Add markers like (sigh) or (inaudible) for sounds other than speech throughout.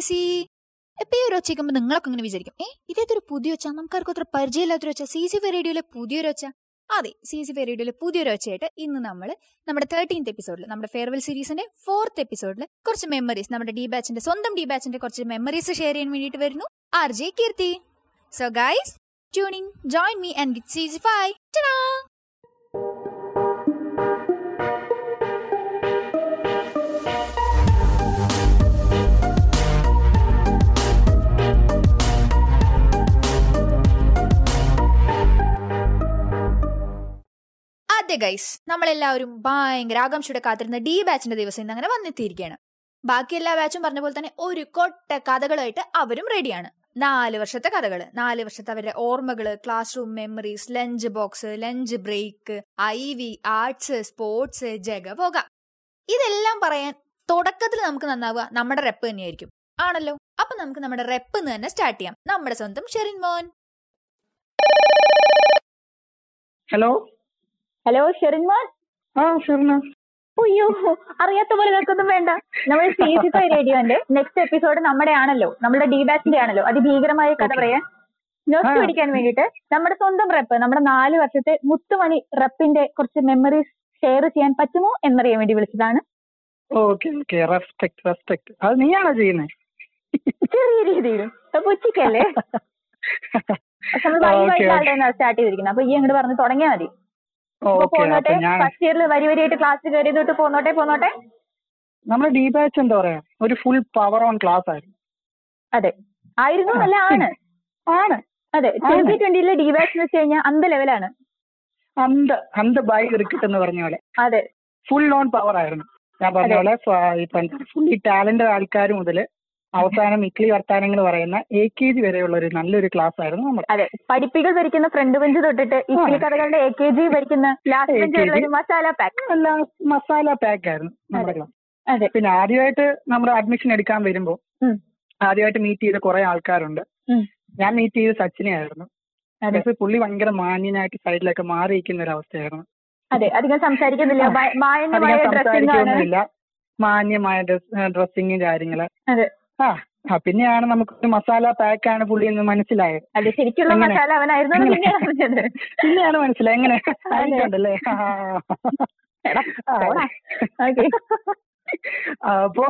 C ഇപ്പൊ ഈ ഒരു ഒച്ച നിങ്ങളൊക്കെ ഇങ്ങനെ വിചാരിക്കും ഏ ഇതേതൊരു പുതിയ ഒച്ച? നമുക്കാർക്കും അത്ര പരിചയമില്ലാത്തൊരു ഒച്ച. സി സി റേഡിയോയിലെ പുതിയൊരു ഒച്ച. അതെ സി സി റേഡിയോയിലെ പുതിയൊരു ഒച്ചയായിട്ട് ഇന്ന് നമ്മൾ നമ്മുടെ തേർട്ടീൻത് എപ്പിസോഡിൽ നമ്മുടെ ഫെയർവെൽ സീരീസിന്റെ ഫോർത്ത് എപ്പിസോഡിൽ കുറച്ച് മെമ്മറീസ് നമ്മുടെ ഡി ബാച്ചിന്റെ സ്വന്തം ഡി ബാച്ചിന്റെ കുറച്ച് മെമ്മറീസ് ഷെയർ ചെയ്യാൻ വേണ്ടിയിട്ട് വരുന്നു R J Keerthi. So guys tuning join me and get C C five അതെ ഗൈസ് നമ്മളെല്ലാവരും ഭയങ്കര ആകാംക്ഷയുടെ കാത്തിരുന്ന ഡി ബാച്ചിന്റെ ദിവസം ഇന്ന് അങ്ങനെ വന്നെത്തിയിരിക്കുകയാണ്. ബാക്കി എല്ലാ ബാച്ചും പറഞ്ഞ പോലെ തന്നെ ഒരു കൊട്ട കഥകളായിട്ട് അവരും റെഡിയാണ് നാല് വർഷത്തെ കഥകൾ നാല് വർഷത്തെ അവരുടെ ഓർമ്മകൾ class room memories lunch box lunch break I V arts sports ജഗപോക ഇതെല്ലാം പറയാൻ തുടക്കത്തിൽ നമുക്ക് നന്നാവുക നമ്മുടെ റെപ്പ് തന്നെയായിരിക്കും. ആണല്ലോ? അപ്പൊ നമുക്ക് നമ്മുടെ റെപ്പ് എന്ന് തന്നെ സ്റ്റാർട്ട് ചെയ്യാം. നമ്മുടെ സ്വന്തം ഷെറിൻ മോൻ. ഹലോ ഹലോ ഷെറിൻമാൻ ആ ഷെറിന അയ്യോ അറിയാത്ത പോലെ നിൽക്കൊന്നും വേണ്ട. നമ്മുടെ സി സി ഫൈവ് റേഡിയോന്റെ നെക്സ്റ്റ് എപ്പിസോഡ് നമ്മുടെ ആണല്ലോ നമ്മുടെ ഡി ബാച്ചിന്റെ ആണല്ലോ. അതിഭീകരമായ കഥ പറയാൻ. നോട്ട് ആ. പിടിക്കാൻ വേണ്ടിയിട്ട് നമ്മുടെ സ്വന്തം റെപ്പ് നമ്മുടെ നാല് വർഷത്തെ മുത്തുമണി റെപ്പിന്റെ കുറച്ച് മെമ്മറീസ് ഷെയർ ചെയ്യാൻ പറ്റുമോ എന്നറിയാൻ വേണ്ടി വിളിച്ചതാണ്. ഓക്കെ ഓക്കെ റെസ്പെക്ട് റെസ്പെക്ട് അത് നീയാണോ ചെയ്യുന്നത് ചെറിയ രീതിയിൽ. അപ്പൊ ഉച്ചക്കല്ലേ (laughs) നമ്മൾ സ്റ്റാർട്ട് ചെയ്തിരിക്കുന്നത്. അപ്പൊ ഈ അങ്ങോട്ട് പറഞ്ഞ് തുടങ്ങിയാൽ മതി. ഓക്കെ. പോന്നോട്ടെ. ഫസ്റ്റ് ഇയറിൽ വരി വരിയായിട്ട് ക്ലാസ് കയറി തൊട്ട് പോന്നോട്ടെ പോന്നോട്ടെ. നമ്മൾ ഡി ബാച്ച് എന്താ പറയാ? ഒരു ഫുൾ പവർ ഓൺ ക്ലാസ് ആയിരുന്നു. അതെ. ആയിരുന്നു അല്ല ആണ്. ആണ്. അതെ ട്വന്റി ട്വന്റിയിലെ ഡി ബാച്ച് എന്ന് വെച്ച് കഴിഞ്ഞാൽ അന്ത ലെവലാണ് അന്ത അന്ത ബൈ ക്രിക്കറ്റ് എന്ന് പറഞ്ഞ പോലെ. അതെ. ഫുൾ ഓൺ പവർ ആയിരുന്നു. ഞാൻ പറഞ്ഞ. പോലെ ഇപ്പൊ ഫുള്ളി ടാലന്റഡ് ആൾക്കാർ മുതൽ അവസാനം ഇക്ലി വർത്താനങ്ങൾ പറയുന്ന എ കെ ജി വരെയുള്ള ഒരു നല്ലൊരു ക്ലാസ് ആയിരുന്നു നമ്മുടെ. അതെ. പഠിപ്പികൾ ഭരിക്കുന്ന ഫ്രണ്ട് ബെഞ്ച് തൊട്ടിട്ട് ഇക്ലി കഥകളുടെ എ കെ ജി ഭരിക്കുന്ന ലാസ്റ്റ് ബെഞ്ച് വരെയുള്ള ഒരു മസാല പാക്ക് അല്ല മസാല പാക്ക് ആയിരുന്നു നമ്മുടെ ക്ലാസ് അതെ. പിന്നെ ആദ്യമായിട്ട് നമ്മൾ അഡ്മിഷൻ എടുക്കാൻ വരുമ്പോ. ആദ്യമായിട്ട് മീറ്റ് ചെയ്ത കുറെ ആൾക്കാരുണ്ട്. ഞാൻ മീറ്റ് ചെയ്ത സച്ചിനെ ആയിരുന്നു. പുള്ളി ഭയങ്കര മാന്യനായിട്ട് സൈഡിലൊക്കെ മാറിയിരിക്കുന്ന ഒരു അവസ്ഥയായിരുന്നു. അതെ. അധികം സംസാരിക്കുന്നില്ല. സംസാരിക്കൊന്നുമില്ല മാന്യമായ ഡ്രസ്സിങ് കാര്യങ്ങൾ. അതെ ആ പിന്നെയാണ് നമുക്ക് മസാല പാക്ക് ആണ് പുള്ളി എന്ന് മനസ്സിലായത് അത് എങ്ങനെ? എങ്ങനെ? പിന്നെയാണ് മനസ്സിലായത്. എങ്ങനെ? എടാ, പോടാ. Okay. അപ്പോ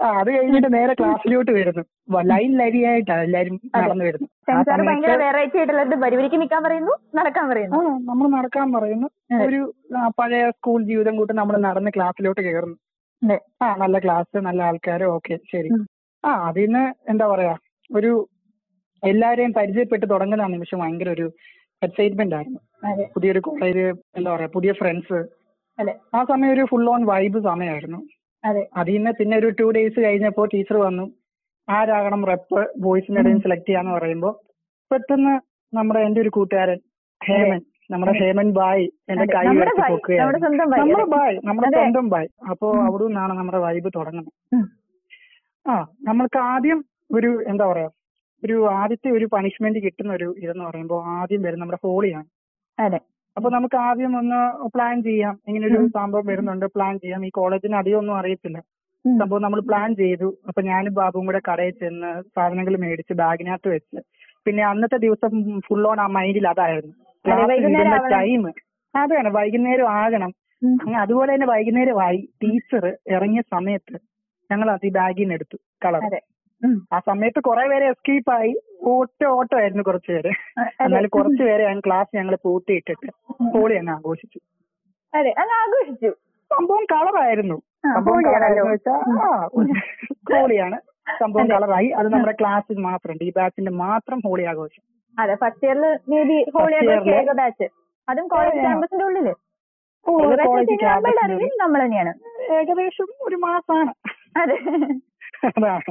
അത് കഴിഞ്ഞിട്ട് നേരെ ക്ലാസ്സിലോട്ട് വരുന്നു. ലൈൻ ലരിയായിട്ടാണ് എല്ലാരും നടന്ന് വരുന്നത് ആ സമയത്ത് ആയിട്ടുള്ളത് പറയുന്നു നടക്കാൻ പറയുന്നു. നമ്മൾ നടക്കാൻ പറയുന്നു. ഒരു പഴയ സ്കൂൾ ജീവിതം കൂട്ട് നമ്മൾ നടന്ന് ക്ലാസ്സിലോട്ട് കയറുന്നു. ആഹ് ആ നല്ല ക്ലാസ് നല്ല ആൾക്കാർ ഓക്കെ ശരി. ആ അതിന്ന് എന്താ പറയാ ഒരു എല്ലാരെയും പരിചയപ്പെട്ട് തുടങ്ങുന്ന ആ നിമിഷം ഭയങ്കര ഒരു എക്സൈറ്റ്മെന്റ് ആയിരുന്നു. പുതിയൊരു കോളേജ് എന്താ പറയാ പുതിയ ഫ്രണ്ട്സ് അതെ. ആ സമയം ഒരു ഫുൾ ഓൺ വൈബ് സമയമായിരുന്നു അതെ. അതിൽ നിന്ന് പിന്നെ ഒരു ടു ഡേയ്സ് കഴിഞ്ഞപ്പോ ടീച്ചർ വന്നു. ആരാകണം റെപ്പ് ബോയ്സിന്റെ ഇടയിൽ സെലക്ട് ചെയ്യാന്ന് പറയുമ്പോ പെട്ടെന്ന് നമ്മുടെ എന്റെ ഒരു കൂട്ടുകാരൻ ഹേമൻ നമ്മുടെ ഹേമൻ ബായ് എന്റെ കൈ നമ്മുടെ ബായ്. നമ്മുടെ. സ്വന്തം ബായ് അപ്പോ അവിടുന്നാണ് അവിടെ നിന്നാണ് നമ്മുടെ വൈബ് തുടങ്ങുന്നത്. ആ നമ്മൾക്ക് ആദ്യം ഒരു എന്താ പറയാ ഒരു ആദ്യത്തെ ഒരു പണിഷ്മെന്റ് കിട്ടുന്ന ഒരു ഇതെന്ന് പറയുമ്പോൾ ആദ്യം വരും നമ്മുടെ ഹോളിയാണ് അതെ അപ്പൊ നമുക്ക് ആദ്യം ഒന്ന് പ്ലാൻ ചെയ്യാം. ഇങ്ങനെ ഒരു സംഭവം വരുന്നുണ്ട് പ്ലാൻ ചെയ്യാം. ഈ കോളേജിന് അധികം ഒന്നും അറിയത്തില്ല. സംഭവം നമ്മൾ പ്ലാൻ ചെയ്തു. അപ്പൊ ഞാനും ബാബുവും കൂടെ കടയിൽ ചെന്ന് സാധനങ്ങൾ മേടിച്ച് ബാഗിനകത്ത് വെച്ച്. പിന്നെ അന്നത്തെ ദിവസം ഫുൾ ഓൺ ആ മൈൻഡിൽ അതായിരുന്നു. ടൈം അതാണ് വൈകുന്നേരം ആകണം. അങ്ങനെ അതുപോലെ തന്നെ വൈകുന്നേരമായി ടീച്ചർ ഇറങ്ങിയ സമയത്ത് ഞങ്ങൾ അത് ഈ ബാഗിൽ നിന്ന് എടുത്തു കളർ അതെ. ആ സമയത്ത് കുറെ പേര് എസ്കേപ്പ് ആയി. ഓട്ട ഓട്ടം ആയിരുന്നു കുറച്ച് പേര്. അതെ. എന്നാലും കുറച്ച് പേരെ ക്ലാസ് ഞങ്ങൾ പൂട്ടിയിട്ടിട്ട് ഹോളി അങ്ങ് ആഘോഷിച്ചു. അതെ അങ്ങ് ആഘോഷിച്ചു. സംഭവം കളറായിരുന്നു. സംഭവം ഹോളിയാണ് സംഭവം അതെ. കളറായി. അത് നമ്മുടെ ക്ലാസ്സിൽ മാത്രം ഡി ബാച്ചിന്റെ മാത്രം ഹോളി ആഘോഷം. അതെ ഫസ്റ്റ് ഇയറിൽ മേ ബി ഹോളി ബാച്ച് അതും കോളേജ്. ക്യാമ്പസിന്റെ ഉള്ളിൽ. നമ്മൾ തന്നെയാണ്. ഏകദേശം ഒരു മാസമാണ് അതെ അതാണ്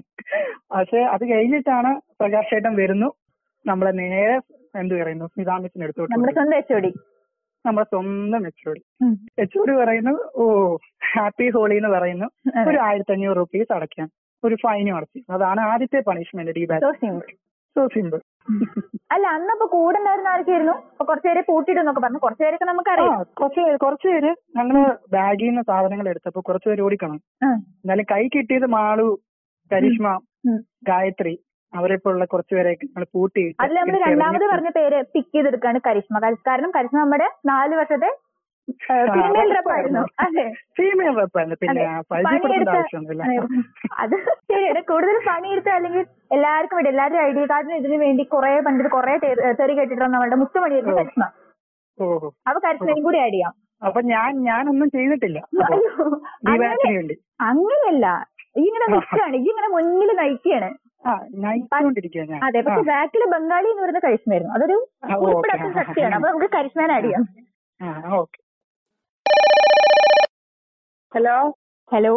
പക്ഷെ അത് കഴിഞ്ഞിട്ടാണ് പ്രകാശ് ചേട്ടൻ വരുന്നു. നമ്മളെ നേരെ എന്ത് പറയുന്നു? സ്മിതാമിച്ചിന് എടുത്തോട്ട് നമ്മുടെ. സ്വന്തം എച്ച് ഒടി നമ്മുടെ സ്വന്തം എച്ചോടി പറയുന്നു ഓ ഹാപ്പി ഹോളി എന്ന് പറയുന്നു ഒരു ആയിരത്തി അഞ്ഞൂറ് റുപ്പീസ് അടയ്ക്കാം ഒരു ഫൈനും അടച്ചു. അതാണ് ആദ്യത്തെ പണിഷ്മെന്റ് ഡി ബാറ്റ് സിമ്പിൾ അല്ല അന്നപ്പോ കൂടെ ഉണ്ടായിരുന്ന ആർക്കായിരുന്നു അപ്പൊ കുറച്ചുപേരെ പൂട്ടിയിട്ടെന്നൊക്കെ പറഞ്ഞു. കുറച്ചുപേരൊക്കെ നമുക്ക് നമുക്കറിയാം. കുറച്ച് പേര് കുറച്ച് പേര് ഞങ്ങൾ ബാഗിൽ നിന്ന് സാധനങ്ങൾ എടുത്തപ്പോ കുറച്ച് പേര് ഓടിക്കണം. എന്നാലും കൈ കിട്ടിയത് മാളു കരിഷ്മ ഗായത്രി അവരെ പോലുള്ള കുറച്ചുപേരെയൊക്കെ നമ്മൾ പൂട്ടി അതിൽ നമ്മൾ രണ്ടാമത് പറഞ്ഞ പേര് പിക്ക് ചെയ്തെടുക്കാണ് കരിഷ്മ. കരി- കാരണം കരിഷ്മ നമ്മുടെ നാല് വർഷത്തെ ഫീമെയിൽ റെപ്പായിരുന്നു അതെ. ഫീമെയിൽ വെപ്പാണ് പിന്നെ അതെ. ശരിയാണ് കൂടുതൽ പണിയെടുത്ത അല്ലെങ്കിൽ എല്ലാവർക്കും വേണ്ടി എല്ലാവരും ഐ ഡി കാർഡിന് ഇതിന് വേണ്ടി കുറെ പണ്ടിട്ട് കുറെ തെറി കേട്ടിട്ടുണ്ട് നമ്മളുടെ. കരിഷ്മ. ഓഹോ അപ്പൊ കരിഷ്മയും കൂടി ആഡ് ചെയ്യാം. അപ്പൊ ഞാൻ ഞാനൊന്നും ചെയ്തിട്ടില്ല. അങ്ങനെയല്ല. ഇങ്ങനെ വെച്ചാണ് ഈ ഇങ്ങനെ മുന്നിൽ നയിക്കുകയാണ് അതെ. പക്ഷെ ബാക്കിൽ ബംഗാളി എന്ന് പറയുന്ന കരിഷ്മയായിരുന്നു. അതൊരു. ഉൾപ്പെടാത്ത ശക്തിയാണ് അപ്പൊ നമുക്ക് കരിഷ്മേനെ ആഡ് ചെയ്യാം. ഹലോ? ഹലോ?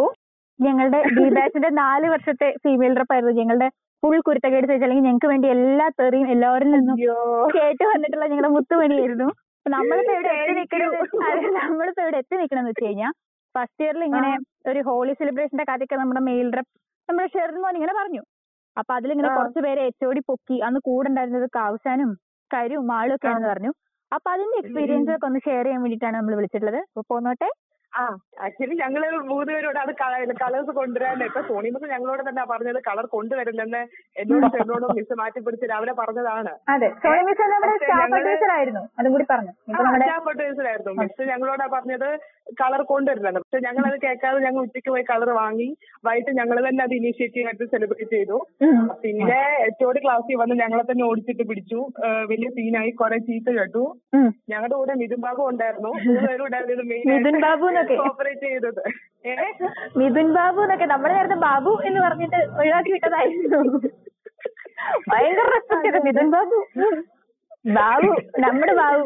ഞങ്ങളുടെ ഡി ബാച്ചിന്റെ നാല് വർഷത്തെ ഫീമെയിൽ റെപ്പ് ആയിരുന്നു. ഞങ്ങളുടെ ഫുൾ കുരുത്തക്കേട് ചോദിച്ചാൽ അല്ലെങ്കിൽ ഞങ്ങൾക്ക് വേണ്ടി എല്ലാ തെറിയും എല്ലാവരിൽ നിന്നും കേട്ട് വന്നിട്ടുള്ള ഞങ്ങളുടെ മുത്തുമണിയായിരുന്നു. അപ്പൊ നമ്മളിപ്പോ ഇവിടെ എത്തി നിൽക്കണം അതെ, നമ്മളിപ്പോ ഇവിടെ എത്തി നിൽക്കണെന്ന് വെച്ച് കഴിഞ്ഞാൽ ഫസ്റ്റ് ഇയറിൽ ഇങ്ങനെ ഒരു ഹോളി സെലിബ്രേഷന്റെ കഥയൊക്കെ നമ്മുടെ മെയിൽ റെപ്പ് നമ്മുടെ ഷെറിൻമോൻ ഇങ്ങനെ പറഞ്ഞു. അപ്പൊ അതിലിങ്ങനെ. കുറച്ച് പേരെ എച്ചോടി പൊക്കി അന്ന് കൂടെ ഉണ്ടായിരുന്നത് കാവ്സാനും കരും മാളും ഒക്കെ ആണെന്ന് പറഞ്ഞു. അപ്പൊ അതിന്റെ എക്സ്പീരിയൻസ് ഒക്കെ ഒന്ന് ഷെയർ ചെയ്യാൻ വേണ്ടിയിട്ടാണ് നമ്മൾ വിളിച്ചിട്ടുള്ളത്. അപ്പൊ പോന്നോട്ടെ. ആ ആക്ച്വലി ഞങ്ങൾ മൂന്ന് പേരോടാണ് കളേഴ്സ് കൊണ്ടുവരാൻ ഇപ്പൊ സോണി മിസ് ഞങ്ങളോട് തന്നെ പറഞ്ഞത് കളർ കൊണ്ടുവരില്ലെന്ന് എന്നോട് ചെന്നോടും മിസ് മാറ്റിപ്പിടിച്ച് രാവിലെ പറഞ്ഞതാണ്. അതെ. സ്റ്റാഫ് അതും അഡ്വൈസറായിരുന്നു മിസ് ഞങ്ങളോടാ പറഞ്ഞത് കളർ കൊണ്ടുവരില്ലെന്ന്. പക്ഷെ ഞങ്ങൾ അത് കേൾക്കാതെ ഞങ്ങൾ ഉച്ചയ്ക്ക് പോയി കളർ വാങ്ങി. വൈകിട്ട് ഞങ്ങൾ തന്നെ അത് ഇനീഷ്യേറ്റീവ് ആയിട്ട് സെലിബ്രേറ്റ് ചെയ്തു. പിന്നെ എച്ചോട് ക്ലാസ്സിൽ വന്ന് ഞങ്ങളെ തന്നെ ഓടിച്ചിട്ട് പിടിച്ചു. വലിയ സീനായി കുറെ ചീത്ത കേട്ടു. ഞങ്ങളുടെ കൂടെ മിഥുൻ ബാബു ഉണ്ടായിരുന്നു. (laughs) മൂന്നുപേരും ഉണ്ടായിരുന്നു മിഥുൻ ഓപ്പറേറ്റ് ചെയ്തത്. മിഥുൻ ബാബു എന്നൊക്കെ. നമ്മൾ നേരത്തെ ബാബു എന്ന് പറഞ്ഞിട്ട് ഒഴിവാക്കി വിട്ടതായിരുന്നു. ഭയങ്കര റെസ്പെക്ട് മിഥുൻ ബാബു. ബാബു നമ്മുടെ ബാബു.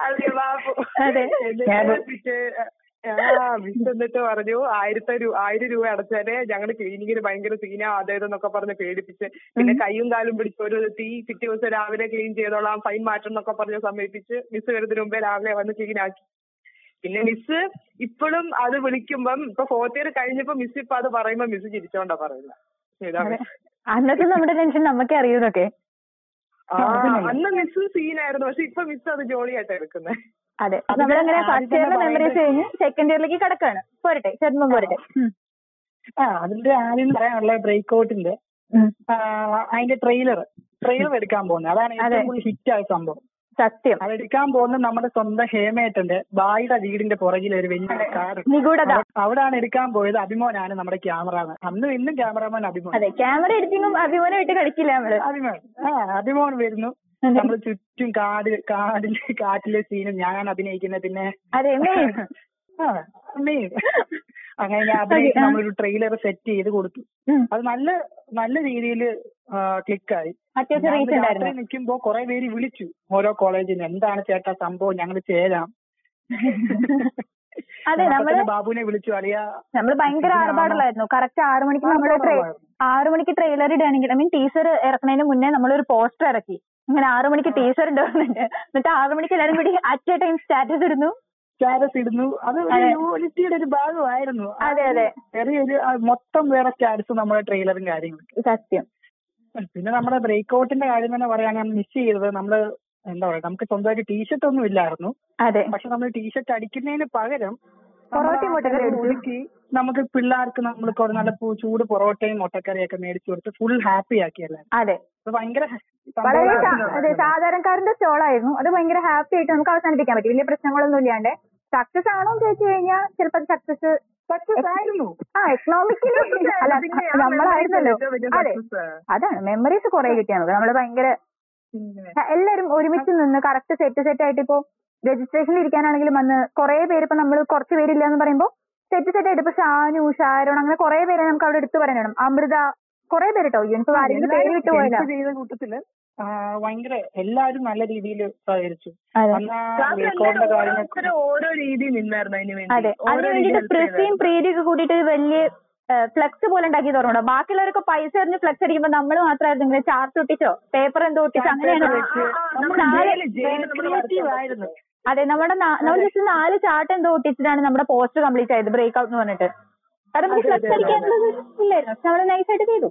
അതെ ബാബു. അതെ. എന്നിട്ട് ആ പറഞ്ഞു ആയിരത്തെ രൂപ ആയിരം രൂപ അടച്ചാലേ ഞങ്ങൾ ക്ലീനിങ്ങിന് ഭയങ്കര സീനാ അതേതെന്നൊക്കെ പറഞ്ഞ് പേടിപ്പിച്ച് പിന്നെ കൈയും കാലും പിടിച്ച് ഒരു തീ പിറ്റേ ദിവസം രാവിലെ ക്ലീൻ ചെയ്തോളാം ഫൈൻ മാറ്റം എന്നൊക്കെ പറഞ്ഞ് സമീപിച്ച് മിസ് വരുന്നതിന് മുമ്പേ രാവിലെ വന്ന് ക്ലീൻ ആക്കി പിന്നെ മിസ് ഇപ്പോഴും അത് വിളിക്കുമ്പം ഇപ്പൊ ഫോർത്ത് ഇയർ കഴിഞ്ഞപ്പോ മിസ് ഇപ്പൊ അത് പറയുമ്പോ മിസ് ചിരിച്ചോണ്ടാ പറയുന്നത് അന്നത്തെ നമ്മുടെ ടെൻഷൻ നമുക്കേ അറിയൂന്നൊക്കെ. ആ അന്ന് മിസ് സീനായിരുന്നു പക്ഷെ ഇപ്പൊ മിസ് അത് ജോളിയായിട്ട് എടുക്കുന്നത് അതെ. നമ്മളങ്ങനെ ഫസ്റ്റ് ഇയറിലെ മെമ്മറീസ് കഴിഞ്ഞ് സെക്കൻഡ് ഇയറിലേക്ക് കിടക്കാണ്. പോരട്ടെ ചെറുപ്പം പോരട്ടെ. ആ അതിന്റെ ആദ്യം പറയാനുള്ള ബ്രേക്ക് ഔട്ടിന്റെ. അതിന്റെ ട്രെയിലർ ട്രെയിലർ എടുക്കാൻ പോകുന്നത് അതാണ് അതെ. ഏറ്റവും കൂടുതൽ ഹിറ്റ് ആയ സംഭവം. സത്യം. അത് പോകുന്ന നമ്മുടെ സ്വന്തം ഹേമേട്ടന്റെ ബായിയുടെ വീടിന്റെ പുറകിൽ ഒരു വലിയ കാർ നിഗൂഢത. അവിടാണ് എടുക്കാൻ പോയത് അഭിമോനാണ് നമ്മുടെ ക്യാമറാമാൻ. അന്നും ഇന്നും ക്യാമറാമാൻ അഭിമോൻ. അതെ ക്യാമറ എടുത്തിങ്ങും അഭിമോനെ വിട്ട് കളിക്കില്ല നമ്മൾ. അഭിമോൻ. ആ അഭിമോൻ വരുന്നു. നമ്മൾ ചുറ്റും കാട് കാടിന്റെ കാട്ടിലെ സീനും ഞാൻ അഭിനയിക്കുന്നത് പിന്നെ അതെ മെയിൻ ആ മെയിൻ അങ്ങനെ ഞാൻ അഭിനയിച്ച് നമ്മളൊരു ട്രെയിലർ സെറ്റ് ചെയ്ത് കൊടുത്തു. അത് നല്ല നല്ല രീതിയിൽ ക്ലിക്കായി അത്യാവശ്യം റീച്ച് ഉണ്ടായിരുന്നു? നിൽക്കുമ്പോ കുറെ പേര് വിളിച്ചു ഓരോ കോളേജിൽ എന്താണ് ചേട്ടാ സംഭവം? ഞങ്ങൾ ചേരാം. (laughs) അതെ നമ്മൾ ബാബുവിനെ വിളിച്ചു. അറിയാ നമ്മൾ ഭയങ്കര ആർഭാടലായിരുന്നു കറക്റ്റ് ആറു മണിക്ക് നമ്മുടെ ആറു മണിക്ക്. ട്രെയിലർ ഇടുകയാണെങ്കിൽ ഐ മീൻ ടീസർ ഇറക്കുന്നതിന് മുന്നേ നമ്മളൊരു പോസ്റ്റർ ഇറക്കി. ഇങ്ങനെ ആറു മണിക്ക് ടീസർ ഇടുന്നുണ്ട് എന്നിട്ട് ആറു മണിക്ക് എല്ലാരും കൂടി അറ്റ് എ ടൈം സ്റ്റാറ്റസ് ഇടുന്നു. സ്റ്റാറ്റസ് ഇടുന്നു. അത് ഒരു. യൂണിറ്റിയുടെ ഒരു ഭാഗമായിരുന്നു. അതെ അതെ ചെറിയൊരു മൊത്തം വേറെ സ്റ്റാറ്റസ് നമ്മുടെ ട്രെയിലറും കാര്യങ്ങളും സത്യം. പിന്നെ നമ്മുടെ ബ്രേക്ക് ഔട്ടിന്റെ കാര്യം തന്നെ പറയാൻ ഞാൻ മിസ് ചെയ്തത് നമ്മൾ എന്താ പറയാ നമുക്ക് സ്വന്തമായിട്ട് ടീഷർട്ട് ഒന്നും ഇല്ലായിരുന്നു. അതെ. പക്ഷെ നമ്മൾ ടീഷർട്ട് അടിക്കുന്നതിന് പകരം. ഒതുക്കി നമുക്ക് പിള്ളേർക്ക് നമ്മൾ കുറെ നല്ല ചൂട് പൊറോട്ടയും മുട്ടക്കറിയൊക്കെ മേടിച്ചു കൊടുത്ത് ഫുൾ ഹാപ്പി ആക്കിയല്ലേ. അതെ. ഭയങ്കര വളരെ അതെ സാധാരണക്കാരന്റെ സ്റ്റോൾ ആയിരുന്നു അത് ഭയങ്കര ഹാപ്പി ആയിട്ട് നമുക്ക് അവസാനിപ്പിക്കാൻ പറ്റി. വലിയ പ്രശ്നങ്ങളൊന്നും ഇല്ലാണ്ട് സക്സസ് ആണോ എന്ന് ചോദിച്ചു കഴിഞ്ഞാൽ ചിലപ്പോൾ സക്സസ് Success ആയിരുന്നു ആ എക്കണോമിക്കലി (laughs) അല്ല? നമ്മളായിരുന്നല്ലോ അതെ. അതാണ്. മെമ്മറീസ് കുറെ കിട്ടി നമുക്ക് നമ്മൾ ഭയങ്കര എല്ലാരും ഒരുമിച്ച് നിന്ന് കറക്റ്റ് സെറ്റ് സെറ്റ് ആയിട്ട് ഇപ്പോ രജിസ്ട്രേഷനിൽ ഇരിക്കാനാണെങ്കിലും വന്ന് കുറെ പേര് ഇപ്പൊ നമ്മൾ കുറച്ച് പേരില്ല എന്ന് പറയുമ്പോ സെറ്റ് സെറ്റ് ആയിട്ട് ഇപ്പൊ ഷാനു ഷാരോൺ അങ്ങനെ കുറെ പേരെ നമുക്ക് അവിടെ എടുത്തു പറയണം അമൃത കുറെ പേര് കേട്ടോ എനിക്ക് ആരെങ്കിലും പേര് വിട്ടു ഭയങ്കര എല്ലാരും നല്ല രീതിയിൽ സഹകരിച്ചു. ഓരോ രീതിയിൽ നിന്നായിരുന്നു അതിന് വേണ്ടി. അതെ. അതിന് വേണ്ടിട്ട്. പ്രിസിയും പ്രീതിയൊക്കെ കൂടിയിട്ട് വലിയ ഫ്ലെക്സ് പോലെ ഉണ്ടാക്കി തുറന്നു ബാക്കിയുള്ളവരൊക്കെ പൈസ എറിഞ്ഞ് ഫ്ലക്സ് അടിക്കുമ്പോ നമ്മൾ മാത്രമായിരുന്നു ഇങ്ങനെ ചാർട്ട് ഒട്ടിച്ചോ? പേപ്പർ എന്തോ ഒട്ടിച്ചോ? അങ്ങനെയാണ്. അതെ നമ്മുടെ നാല് നമ്മൾ ജസ്റ്റ് നാല് ചാർട്ട് എന്തോ ഒട്ടിച്ചിട്ടാണ് നമ്മുടെ പോസ്റ്റ് കംപ്ലീറ്റ് ആയത് ബ്രേക്ക് ഔട്ട് എന്ന് പറഞ്ഞിട്ട്. കാരണം ഫ്ലക്സ്. അടിക്കാനുള്ളത് ഇല്ലായിരുന്നു. പക്ഷെ നമ്മൾ നൈസായിട്ട് ചെയ്തു.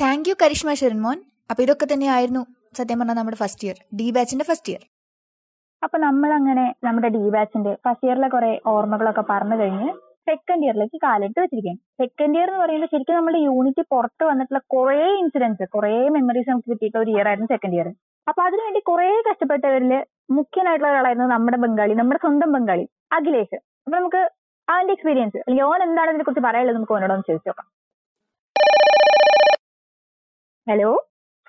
താങ്ക് യു കരിഷ്മ ഷെറിൻമോൻ അപ്പൊ ഇതൊക്കെ തന്നെയായിരുന്നു സത്യം പറഞ്ഞാൽ നമ്മുടെ ഫസ്റ്റ് ഇയർ ഡി ബാച്ചിന്റെ ഫസ്റ്റ് ഇയർ അപ്പൊ നമ്മൾ അങ്ങനെ നമ്മുടെ ഡി ബാച്ചിന്റെ ഫസ്റ്റ് ഇയറിലെ കുറെ ഓർമ്മകളൊക്കെ പറഞ്ഞു കഴിഞ്ഞ് സെക്കൻഡ് ഇയറിലേക്ക് കാലെടുത്ത് വെച്ചിരിക്കുകയാണ്. സെക്കൻഡ് ഇയർ എന്ന് പറയുമ്പോൾ ശരിക്കും നമ്മുടെ യൂണിറ്റ് പുറത്ത് വന്നിട്ടുള്ള കുറെ ഇൻസിഡൻസ് കുറെ മെമ്മറീസ് നമുക്ക് കിട്ടിയിട്ടുള്ള ഒരു ഇയർ ആയിരുന്നു സെക്കൻഡ് ഇയർ അപ്പൊ അതിനുവേണ്ടി കുറെ കഷ്ടപ്പെട്ടവരിൽ മുഖ്യനായിട്ടുള്ള ഒരാളായിരുന്നു നമ്മുടെ ബംഗാളി നമ്മുടെ സ്വന്തം ബംഗാളി അഖിലേഷ്. അപ്പൊ നമുക്ക് അവന്റെ എക്സ്പീരിയൻസ് അല്ലെങ്കിൽ ഓൻ എന്താണ് ഇതിനെ കുറിച്ച് പറയാനുള്ളത് നമുക്ക് ഓനോടൊന്ന് ചോദിച്ചു നോക്കാം. ഹലോ ഹലോ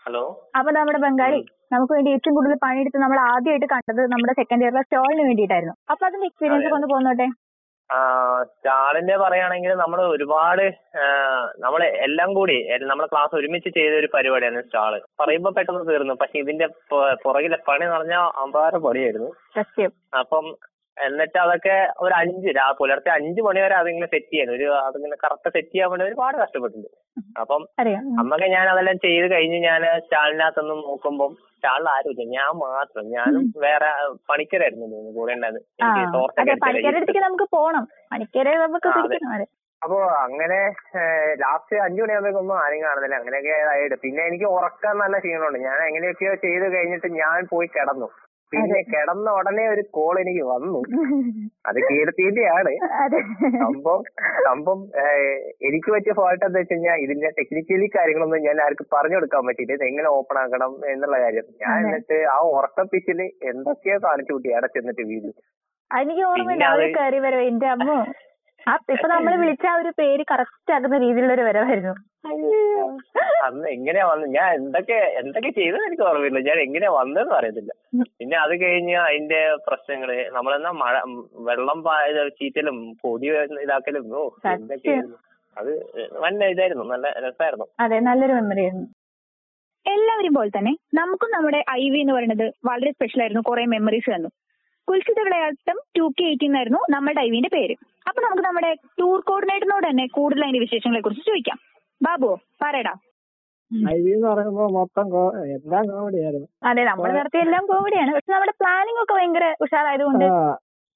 അപ്പൊ നമ്മുടെ ബംഗാളി നമുക്ക് വേണ്ടി ഏറ്റവും കൂടുതൽ പണിയെടുത്ത് നമ്മൾ ആദ്യമായിട്ട് കണ്ടത് നമ്മുടെ സെക്കൻഡ് ഇയറിലെ സ്റ്റോളിന് വേണ്ടിയിട്ടായിരുന്നു. അപ്പൊ അതിന്റെ എക്സ്പീരിയൻസ്. കൊണ്ട് പോന്നോട്ടെ? സ്റ്റാളിന്റെ പറയുകയാണെങ്കിൽ നമ്മൾ ഒരുപാട് നമ്മൾ എല്ലാം കൂടി നമ്മുടെ ക്ലാസ് ഒരുമിച്ച് ചെയ്ത ഒരു പരിപാടിയാണ് സ്റ്റാൾ. പറയുമ്പോ പെട്ടെന്ന് തീർന്നു. പക്ഷെ ഇതിന്റെ പുറകിലെ പണി എന്ന് പറഞ്ഞാൽ അമ്പാര പണിയായിരുന്നു. അപ്പം എന്നിട്ട് അതൊക്കെ ഒരു അഞ്ച് രാ പുലർച്ചെ അഞ്ചു മണി വരെ അതിങ്ങനെ സെറ്റ് ചെയ്യാൻ ഒരു അതിങ്ങനെ കറക്റ്റ് സെറ്റ് ചെയ്യാൻ വേണ്ടി ഒരുപാട് കഷ്ടപ്പെട്ടിട്ടുണ്ട്. അപ്പം. അമ്മയ്ക്ക് ഞാൻ അതെല്ലാം ചെയ്ത് കഴിഞ്ഞ് ഞാൻ സ്റ്റാളിനകത്തൊന്ന് നോക്കുമ്പോൾ സ്റ്റാളിൽ ആരുമില്ല ഞാൻ മാത്രം. ഞാനും വേറെ പണിക്കരായിരുന്നു തോന്നുന്നു കൂടെ ഉണ്ടായിരുന്നു. അപ്പൊ അങ്ങനെ ലാസ്റ്റ് അഞ്ചു മണിയാകുമ്പോഴേക്കൊന്നും ആരും കാണുന്നില്ല. അങ്ങനെയൊക്കെ ആയിട്ട് പിന്നെ എനിക്ക് ഉറക്കാൻ നല്ല ക്ഷീണമുണ്ട്. ഞാൻ എങ്ങനെയൊക്കെയോ ചെയ്ത് കഴിഞ്ഞിട്ട് ഞാൻ പോയി കിടന്നു. പിന്നെ കിടന്ന ഉടനെ ഒരു കോൾ എനിക്ക് വന്നു. (laughs) അത് കീർത്തിന്റെയാണ്. സംഭവം സംഭവം എനിക്ക് പറ്റിയ ഫോൾട്ട് എന്താ വെച്ച് കഴിഞ്ഞാൽ ഇതിന്റെ ടെക്നിക്കലി കാര്യങ്ങളൊന്നും ഞാൻ ആർക്കും പറഞ്ഞു കൊടുക്കാൻ പറ്റിയില്ല. ഇത് എങ്ങനെ ഓപ്പൺ ആക്കണം എന്നുള്ള കാര്യം. ഞാൻ. എന്നിട്ട് ആ ഉറക്കപ്പിച്ചിൽ എന്തൊക്കെയോ കാണിച്ചു കൂട്ടി അവിടെ ചെന്നിട്ട് വീട് എനിക്ക് ഓർമ്മയില്ല അവർ കയറി എന്റെ അമ്മ ഇപ്പൊ നമ്മൾ വിളിച്ച ആ ഒരു പേര് കറക്റ്റ് ആക്കുന്ന രീതിയിലുള്ള ഒരു വരവായിരുന്നു അന്ന് എങ്ങനെയാ വന്നത് ഞാൻ എന്തൊക്കെ എന്തൊക്കെ ചെയ്തെന്ന് എനിക്ക് ഓർമ്മയില്ല. ഞാൻ എങ്ങനെയാ വന്നതെന്ന് അറിയത്തില്ല. പിന്നെ അത് കഴിഞ്ഞ് അതിന്റെ പ്രശ്നങ്ങൾ നമ്മളെന്നാ മഴ വെള്ളം പാ- ഇത് ചീറ്റലും പൊടി ഇതാക്കലും ഓ എന്തൊക്കെയായിരുന്നു അത് നല്ല ഇതായിരുന്നു. നല്ല രസമായിരുന്നു അതെ നല്ലൊരു മെമ്മറി ആയിരുന്നു. എല്ലാവരും പോലെ തന്നെ നമുക്കും നമ്മുടെ ഐ വി എന്ന് പറയുന്നത് വളരെ സ്പെഷ്യൽ ആയിരുന്നു. കുറെ മെമ്മറീസ് തന്നു കുൽസിത വിളയാട്ടം ടു കെ എയ്റ്റീൻ ആയിരുന്നു നമ്മുടെ ഡൈവിന്റെ പേര്. അപ്പൊ നമുക്ക് നമ്മുടെ ടൂർ കോർഡിനേറ്ററിനോട് തന്നെ കൂടുതൽ അതിന്റെ വിശേഷങ്ങളെ കുറിച്ച് ചോദിക്കാം. ബാബു പറയടാ. ഐ വി എന്ന് പറയുമ്പോ മൊത്തം എല്ലാം അതെ നമ്മൾ നടത്തിയ എല്ലാം കോമഡിയാണ് പക്ഷെ നമ്മുടെ പ്ലാനിംഗ് ഒക്കെ ഭയങ്കര ഉഷാറായതുകൊണ്ട്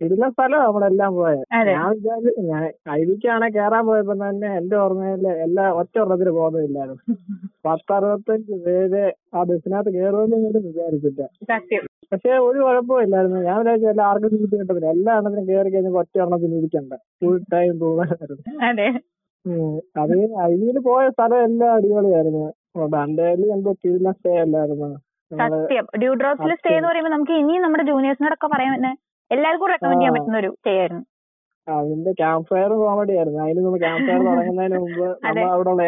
ഇരുന്ന സ്ഥലം നമ്മളെല്ലാം പോയത് ഞാൻ വിചാരിച്ചു ഞാൻ ഐ കേറാൻ പോയപ്പോ തന്നെ എന്റെ ഓർമ്മയിൽ എല്ലാ ഒറ്റ ഒരെണ്ണത്തിന് പോകുന്നില്ലായിരുന്നു. (laughs) പത്തറുപത്തഞ്ച് പേര് ആ ബസ്സിനകത്ത് കേറുമെന്ന് വിചാരിച്ചില്ല. സത്യം. പക്ഷെ ഒരു കുഴപ്പമില്ലായിരുന്നു ഞാൻ വിചാരിച്ചു എല്ലാ ആർക്കും സീറ്റ് കിട്ടത്തില്ല എല്ലാ എണ്ണത്തിനും കയറി കഴിഞ്ഞാൽ ഒറ്റ എണ്ണത്തിന് ഇരിക്കണ്ട. ഫുൾ ടൈം പോകാനായിരുന്നു. അതെ. ഉം. അത് ഐ പോയ സ്ഥലം എല്ലാം അടിപൊളിയായിരുന്നു. ഡണ്ടേലി എന്തോ കീഴിലെ സ്റ്റേ അല്ലായിരുന്നു? സത്യം. ഡ്യൂ ഡ്രോപ്സിൽ സ്റ്റേ എന്ന് പറയുമ്പോൾ നമുക്ക് ഇനിയും നമ്മുടെ ജൂനിയേഴ്സിനോടൊക്കെ പറയാൻ എല്ലാവർക്കും റെക്കമെൻഡ് ചെയ്യാൻ പറ്റുന്ന ഒരു സ്റ്റേ ആയിരുന്നു. അതിന്റെ ക്യാമ്പ് ഫയർ കോമഡി ആയിരുന്നു. അതിന് നമ്മൾ ക്യാമ്പ് ഫയർ തുടങ്ങുന്നതിന് മുമ്പ് (laughs) നമ്മൾ അവിടെ ഉള്ള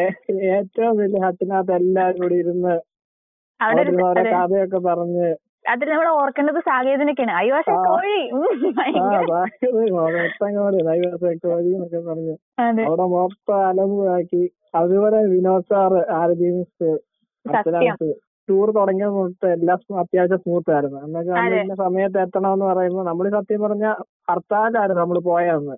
ഏറ്റവും വലിയ ഹട്ടിനകത്ത് എല്ലാവരും കൂടി ഇരുന്ന് അതെ. കഥയൊക്കെ പറഞ്ഞ് അതിൽ നമ്മൾ ഓർക്കേണ്ടത് സാകേതിനൊക്കെയാണ്. അയ്യോ പക്ഷെ ആ. കോഴി അവിടെ മൊത്തം അലമ്പാക്കി അതുപോലെ വിനോദ് സാർ അച്ഛനാസ് ടൂർ തുടങ്ങിയ തൊട്ട് എല്ലാം അത്യാവശ്യം സ്മൂത്ത് ആയിരുന്നു. എന്നൊക്കെ സമയത്ത് എത്തണമെന്ന് പറയുമ്പോൾ നമ്മൾ സത്യം പറഞ്ഞ ഹർത്താലായിരുന്നു നമ്മൾ പോയതെന്ന്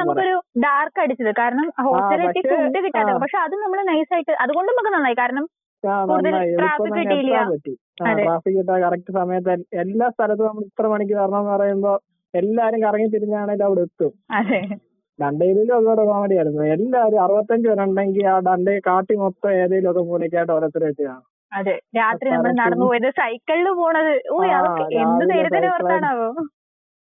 നമുക്കൊരു ഡാർക്ക് അടിച്ചത്. കാരണം ഹോസ്റ്റലിലെത്തി പക്ഷേ, ഫുഡ് കിട്ടാതെ പക്ഷെ അത് നമ്മൾ നൈസായിട്ട് അതുകൊണ്ട് നമുക്ക് നന്നായി. കാരണം ആ, കൂടുതൽ നന്നായി. എളുപ്പം തന്നെ എത്താൻ പറ്റി. അതെ. ട്രാഫിക് കിട്ടാൻ കറക്റ്റ് സമയത്ത് എല്ലാ സ്ഥലത്തും നമ്മൾ ഇത്ര മണിക്ക് വരണം എന്ന് പറയുമ്പോ എല്ലാരും കറങ്ങി തിരിഞ്ഞാണെങ്കിലും അവിടെ എത്തും. അതെ. ഡണ്ടയിലും അതുപോലെ കോമഡി ആയിരുന്നു. എല്ലാരും അറുപത്തഞ്ച് പേരുണ്ടെങ്കിൽ ആ ഡണ്ടേ കാട്ടി മൊത്തം ഏതെങ്കിലും ഒക്കെ മൂലക്കായിട്ട് ഓരോരുത്തരെ വെച്ച് കാണും. അതെ. രാത്രി നമ്മൾ നടന്നു പോയത് സൈക്കിളിൽ പോണത്. അതൊക്കെ എന്ത് ഓർത്താണാവോ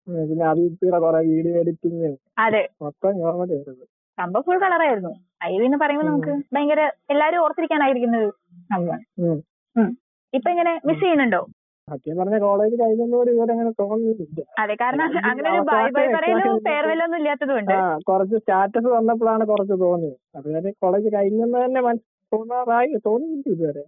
പിന്നെ അതിൽ കൊറേ വീഡിയോ എഡിറ്റിങ് അതെ. മൊത്തം കോമഡി ആയിരുന്നു. സംഭവം ഫുൾ കളറായിരുന്നു ഐ വി എന്ന് പറയുമ്പോൾ നമുക്ക് ഭയങ്കര എല്ലാരും ഓർത്തിരിക്കാനായിരിക്കുന്ന ഒരു സംഭവമാണ്. ഇപ്പൊ ഇങ്ങനെ മിസ് ചെയ്യുന്നുണ്ടോ? സത്യം പറഞ്ഞ കോളേജ് കഴിഞ്ഞൊന്നും ഇതുവരെ അങ്ങനെ തോന്നുന്നില്ല അതെ കാരണം അങ്ങനെ ഒരു ബൈ ബൈ പറയലും ഒന്നും ഇല്ലാത്തതുകൊണ്ട് കുറച്ച് സ്റ്റാറ്റസ് വന്നപ്പോഴാണ് കുറച്ച് തോന്നിയത്. അതുവരെ കോളേജ് കഴിഞ്ഞെന്ന് തന്നെ തോന്നാറായി തോന്നിയില്ല ഇതുവരെ.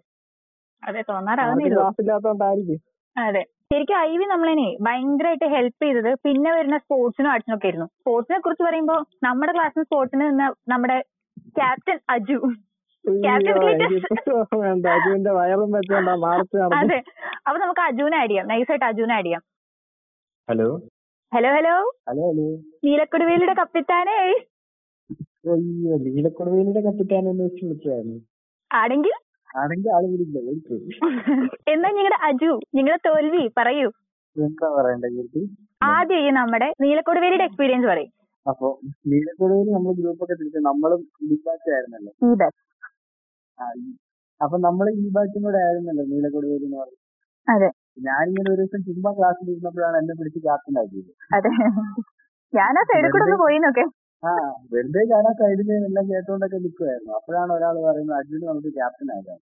അതെ തോന്നാറാവുന്നില്ല ക്ലാസ് ഇല്ലാത്തോണ്ടായിരിക്കും. അതെ. ശരിക്കും ഐ വി നമ്മളെന്നെ ഭയങ്കരമായിട്ട് ഹെൽപ്പ് ചെയ്തത് പിന്നെ വരുന്ന സ്പോർട്സിനും ആർട്സിനും ഒക്കെ ആയിരുന്നു സ്പോർട്സിനെ കുറിച്ച് പറയുമ്പോൾ നമ്മുടെ ക്ലാസ്സിൽ സ്പോർട്സിന് നിന്ന് നമ്മുടെ ക്യാപ്റ്റൻ അജു. അതെ. അപ്പൊ നമുക്ക് അജുവിനെ ആഡ് ചെയ്യാം. നൈസായിട്ട് അജുവിനെ ആഡ് ചെയ്യാം. Hello hello hello hello hello നീലക്കൊടുവേലിയുടെ കപ്പിത്താനേ. വെച്ച് വിളിച്ചായിരുന്നു ആണെങ്കിൽ എന്നാ നിങ്ങളുടെ അജു നിങ്ങളുടെ തോൽവി പറയൂ. എന്താ പറയണ്ട ആദ്യം ഈ നമ്മുടെ നീലക്കൊടുവേലിയുടെ എക്സ്പീരിയൻസ് പറയും. അപ്പൊ നീലക്കൊടുവേലി നമ്മൾ ഗ്രൂപ്പൊക്കെ തിരിച്ചു നമ്മളും ഈ ബാച്ച് ആയിരുന്നല്ലോ. ഈ ബാച്ച് അപ്പൊ നമ്മൾ ഈ ബാച്ചും കൂടെ ആയിരുന്നല്ലോ നീലക്കൊടുവേലി എന്ന് പറയുന്നത്. അതെ. ഞാനിങ്ങനെ ഒരു ദിവസം ചുമ്മാ ക്ലാസ്സിൽ ഇരുന്നപ്പോഴാണ് എന്നെ പിടിച്ച് ക്യാപ്റ്റൻ ആക്കിയത്. അതെ. ഞാൻ ആ സൈഡിൽ കൂടെ ഒന്ന് പോയി നോക്കെ. ആ വെറുതെ ഞാൻ ആ സൈഡിൽ എല്ലാം കേട്ടോണ്ടൊക്കെ നിൽക്കുമായിരുന്നു അപ്പോഴാണ് ഒരാൾ പറയുന്നത് അഡ്മിന് നമുക്ക് ക്യാപ്റ്റൻ ആകാം.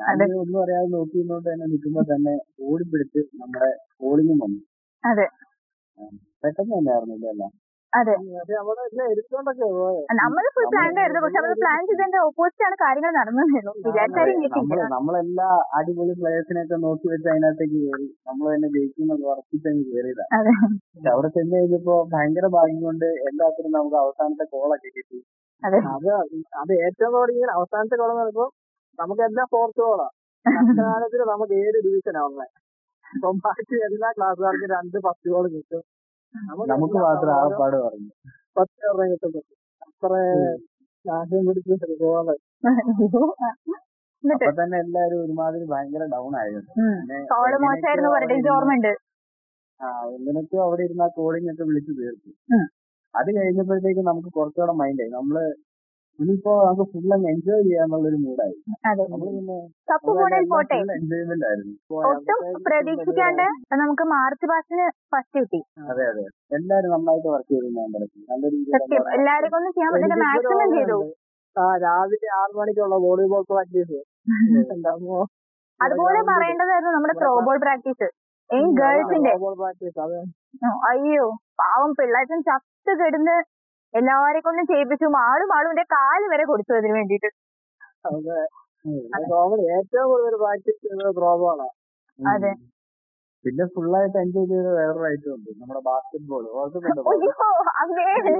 ഞാൻ ഒന്നും അറിയാതെ നോക്കിയിരുന്നോണ്ട് തന്നെ നിൽക്കുമ്പോ തന്നെ ഓടിപ്പിടിച്ച് നമ്മുടെ ബോളിങ്ങും വന്നു. പെട്ടെന്ന് തന്നെയായിരുന്നു ഇതെല്ലാം. അതെ. നമ്മൾ ഫുൾ പ്ലാൻ ആയിരുന്നു പക്ഷെ നമ്മൾ പ്ലാൻ ചെയ്തതിന്റെ ഓപ്പോസിറ്റ് ആണ് കാര്യങ്ങൾ നടന്നതെന്നു വിചാരിച്ചാലും ഞെട്ടില്ല നമ്മളെല്ലാ അടിപൊളി പ്ലേയേഴ്സിനെയൊക്കെ നോക്കി വെച്ച് അതിനകത്തേക്ക് കയറി നമ്മൾ തന്നെ ജയിക്കുമെന്ന് ഉറപ്പിച്ചങ്ങ് കയറിയതാ അതെ. പക്ഷെ അവിടെ ചെന്ന് കഴിഞ്ഞപ്പോ ഭയങ്കര ഭാഗ്യം കൊണ്ട് എല്ലാത്തിനും നമുക്ക് അവസാനത്തെ കോളൊക്കെ കിട്ടി. അതെ. അത് ഏറ്റവും തുടങ്ങിയ അവസാനത്തെ കോളം പറയുമ്പോ നമുക്ക് എല്ലാം ഫോർത്ത് കോളാണ് നമുക്ക് ഏഴ് ഡിവിഷനാ ഉള്ളത് അപ്പം ബാക്കി എല്ലാ ക്ലാസ്സുകാർക്കും രണ്ട് ഫസ്റ്റ് കോൾ കിട്ടും. നമുക്ക് മാത്രം ആ പാട് പറഞ്ഞു പത്ത് പേരുടെ കിട്ടും അത്ര നാശം പിടിച്ച കോൾ എന്നിട്ട് അപ്പൊ തന്നെ എല്ലാരും ഒരുമാതിരി ഭയങ്കര ഡൗൺ ആയിരുന്നു. ആ എങ്ങനെയൊക്കെയോ അവിടെ ഇരുന്ന ആ കോളിംഗ് ഒക്കെ വിളിച്ചു തീർത്തു. അത് കഴിഞ്ഞപ്പോഴത്തേക്കും നമുക്ക് കുറച്ചുകൂടെ മൈൻഡായി നമ്മൾ ഇനിയിപ്പോ നമുക്ക് ഫുൾ അങ്ങ് എൻജോയ് ചെയ്യാന്നുള്ളൊരു ഒരു പിന്നെ കപ്പ് പോണേൽ പോട്ടെ. എൻജോയ്മെന്റ് ആയിരുന്നു. ഒട്ടും പ്രതീക്ഷിക്കാണ്ട് നമുക്ക് മാർച്ച് പാസ്റ്റിന് ഫസ്റ്റ് കിട്ടി. അതെ അതെ. എല്ലാരും നന്നായിട്ട് വർക്ക് ചെയ്തു ഞാൻ പറഞ്ഞു നല്ല രീതിയിൽ സത്യം. എല്ലാരെ ചെയ്യാൻ പറ്റുന്ന മാക്സിമം ചെയ്തു. ആ രാവിലെ ആറ് മണിക്കുള്ള വോളിബോൾ പ്രാക്ടീസ്. (laughs) അതുപോലെ പറയേണ്ടതായിരുന്നു നമ്മുടെ ത്രോബോൾ പ്രാക്ടീസ് ഗേൾസിന്റെ അയ്യോ പാവം പിള്ളേർ ചത്ത് കിടന്ന് എല്ലാരെ കൊണ്ടും ചെയ്യിപ്പിച്ചു ആളും ആളുടെ കാൽ വരെ കൊടുത്തു അതിന് വേണ്ടിട്ട് അതെ. കോമഡി ഏറ്റവും കൂടുതൽ പ്രാക്ടീസ് ചെയ്യുന്നത് ത്രോബോളാണ് അതെ. പിന്നെ ഫുള്ളായിട്ട് എൻജോയ് ചെയ്ത വേറൊരു ഐറ്റം ഉണ്ട്. നമ്മുടെ ബാസ്കറ്റ് ബോൾ ഓർക്കുന്നുണ്ടോ അയ്യോ അതേ.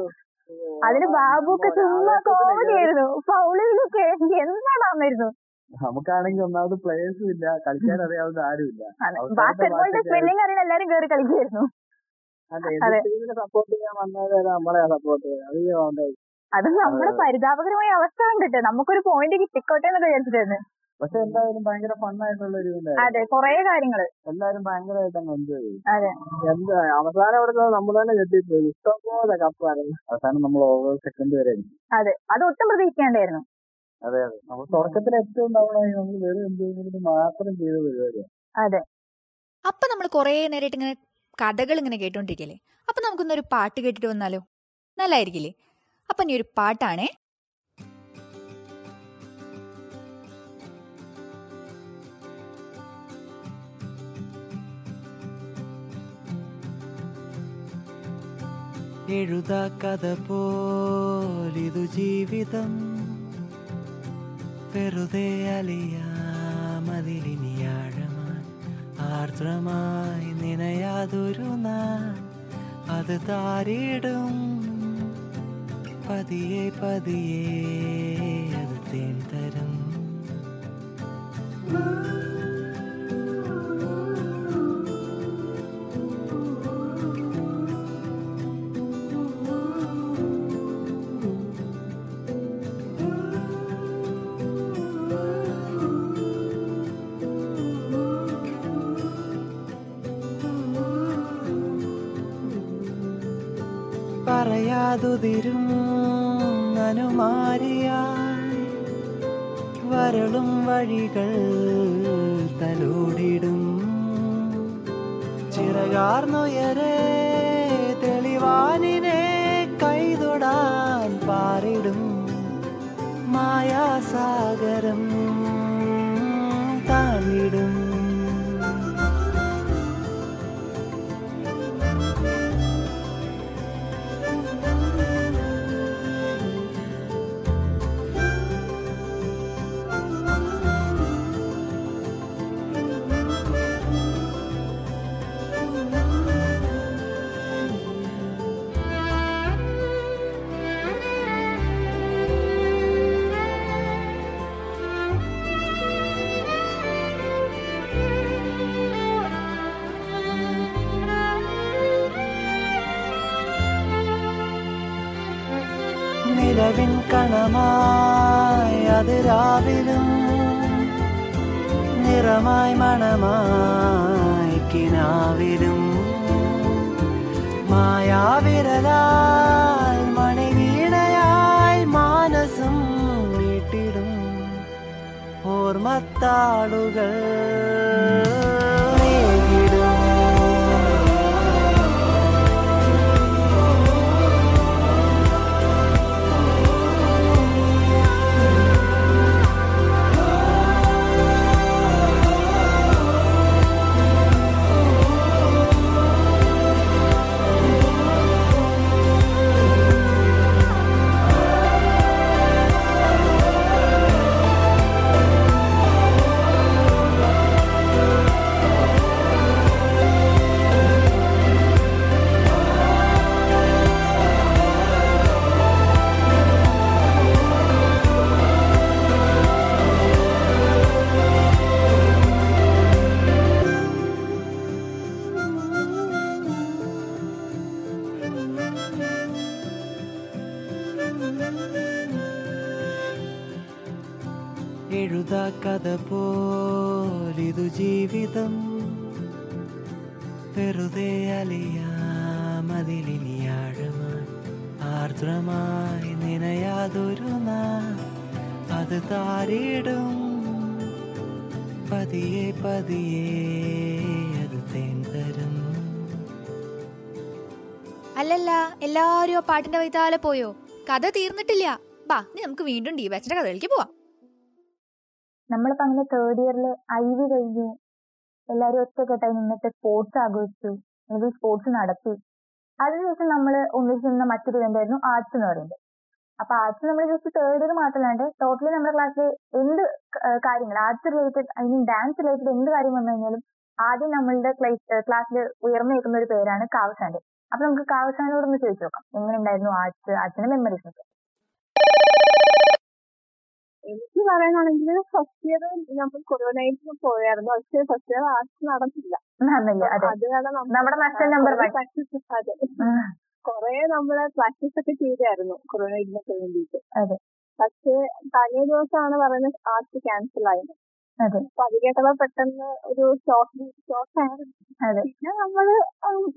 അതിന് ബാബുക്ക് ചുമ്മാ കോമഡിയായിരുന്നു. ഫൗളിലൊക്കെ എന്താണാമായിരുന്നു? നമുക്കാണെങ്കിൽ ഒന്നാമത് പ്ലേയേഴ്സും ഇല്ല. കളിക്കാൻ അറിയാവുന്ന ആരുമില്ല. അവസാനത്തെ ബാസ്കറ്റ് ബോളിന്റെ ബാസ്കറ്റ് സ്പെല്ലിംഗ് അറിയുന്ന എല്ലാരും കേറി കളിക്കുമായിരുന്നു അതെ അതെ. സപ്പോർട്ട് ചെയ്യാൻ വന്നവരെ നമ്മളെ സപ്പോർട്ട് ചെയ്യാൻ അത് വേണ്ടത് അത് നമ്മുടെ പരിതാപകരമായ അവസ്ഥ കണ്ടിട്ട് നമുക്കൊരു പോയിന്റ് കിട്ടിക്കോട്ടെ എന്നൊക്കെ വിചാരിച്ചിട്ടായിരുന്നു. പക്ഷെ എന്തായാലും ഭയങ്കര ഫണ്ണായിട്ടുള്ള ഒരു അതെ കൊറേ കാര്യങ്ങൾ. എല്ലാരും ഭയങ്കരമായിട്ട് അങ്ങ് എൻജോയ് ചെയ്തു. അതെ. എന്താ അവസാനം അവിടെ നമ്മൾ തന്നെ ഞെട്ടിപ്പോയി. ഇഷ്ടംപോലെ കപ്പായിരുന്നു അവസാനം നമ്മൾ ഓവർ സെക്കൻഡ് വരെ. അതെ അത് ഒട്ടും പ്രതീക്ഷിക്കാണ്ടായിരുന്നു. അതെ അതെ. നമ്മൾ തുടക്കത്തിൽ ഏറ്റവും തവണ നമ്മൾ വെറും എൻജോയ്മെന്റ് മാത്രം ചെയ്ത പരിപാടിയാണ് അതെ. അപ്പൊ നമ്മൾ കൊറേ നേരിട്ട് ഇങ്ങനെ കഥകൾ ഇങ്ങനെ കേട്ടോണ്ടിരിക്കല്ലേ? അപ്പൊ നമുക്കൊന്നൊരു പാട്ട് കേട്ടിട്ട് വന്നാലോ? നല്ലായിരിക്കില്ലേ? അപ്പൊ ഇനി ഒരു പാട്ടാണേ. എഴുതാ കഥ പോലിതു ജീവിതം. വെറുതെ അലിയാമതിലിനിയാഴമായി ആർദ്രമായി നിനയാതൊരു നാൾ അത് താരിടും. പതിയെ പതിയെ അത് തേൻ തരും. പറയാതുതിരും അനുമാരിയായി വരളും വഴികൾ തലോടിടും. ചിറകാർന്നുയരെ തെളിവാനിനെ കൈതൊടാൻ പാറിടും. മായാസാഗരം നിലവിൻ കണമായി അത് രാവിലും നിറമായി മണമായി കിനാവിലും മായാവിരലാൽ മണിവീണയായി മാനസം നീട്ടിടും ഓർമ്മത്താളുകൾ. എഴുതാ കഥ പോലിതു ജീവിതം. വെറുതെ അലിയാമതിലിനി ആഴമായി ആർദ്രമായി നിനയാതൊരു നാ അത് താരിടും. പതിയെ പതിയേ അത് തേൻ അല്ലല്ല എല്ലാരും ആ പാട്ടിന്റെ വൈത്താലെ പോയോ? കഥ തീർന്നിട്ടില്ല. ബാ ഇനി നമുക്ക് വീണ്ടും ഡി ബാച്ചിന്റെ കഥയിലേക്ക് പോവാം. നമ്മളിപ്പോ അങ്ങനെ തേർഡ് ഇയറിൽ ഐ വി കഴിഞ്ഞ് എല്ലാരും ഒറ്റക്കെട്ടായി നിന്നിട്ട് സ്പോർട്സ് ആഘോഷിച്ചു. അല്ലെങ്കിൽ സ്പോർട്സ് നടത്തി. അതിനുശേഷം നമ്മൾ ഒന്നിച്ച് നിന്ന മറ്റൊരു ഇവന്റ് ആയിരുന്നു ആർട്സ് എന്ന് പറയുന്നത്. അപ്പൊ ആർട്സ് നമ്മൾ ജസ്റ്റ് തേർഡ് ഇയർ മാത്രമല്ലാണ്ട് ടോട്ടലി നമ്മുടെ ക്ലാസ്സിൽ എന്ത് കാര്യങ്ങൾ arts related I mean dance related എന്ത് കാര്യം വന്നു കഴിഞ്ഞാലും ആദ്യം നമ്മളുടെ ക്ലാസ്സിൽ ഉയർന്നു നിൽക്കുന്ന ഒരു പേരാണ് കാവസാന്റെ. അപ്പൊ നമുക്ക് കാവശാനോട് ഒന്ന് ചോദിച്ചു നോക്കാം. എങ്ങനെ ഉണ്ടായിരുന്നു ആർട്സ് ആർട്സിന്റെ മെമ്മറീസ് ഒക്കെ? എനിക്ക് പറയാനാണെങ്കിൽ ഫസ്റ്റ് ഇയർ നമ്മൾ കൊറോണയിൽ പോയായിരുന്നു. പക്ഷെ ഫസ്റ്റ് ഇയർ ആർട്സ് നടന്നില്ല. അതെ. കാരണം കൊറേ നമ്മൾ പ്രാക്ടീസ് ഒക്കെ ചെയ്തായിരുന്നു കൊറോണയിലിനൊക്കെ വേണ്ടിയിട്ട്. അതെ. പക്ഷേ തലേ ദിവസമാണ് പറയുന്നത് ആർട്സ് ക്യാൻസൽ ആയത്. അതെ. അപ്പൊ അത് കേട്ടപ്പോ പെട്ടെന്ന് ഒരു ഷോക്ക് ഷോക്ക് ആയിരുന്നു. അതെ. പിന്നെ നമ്മൾ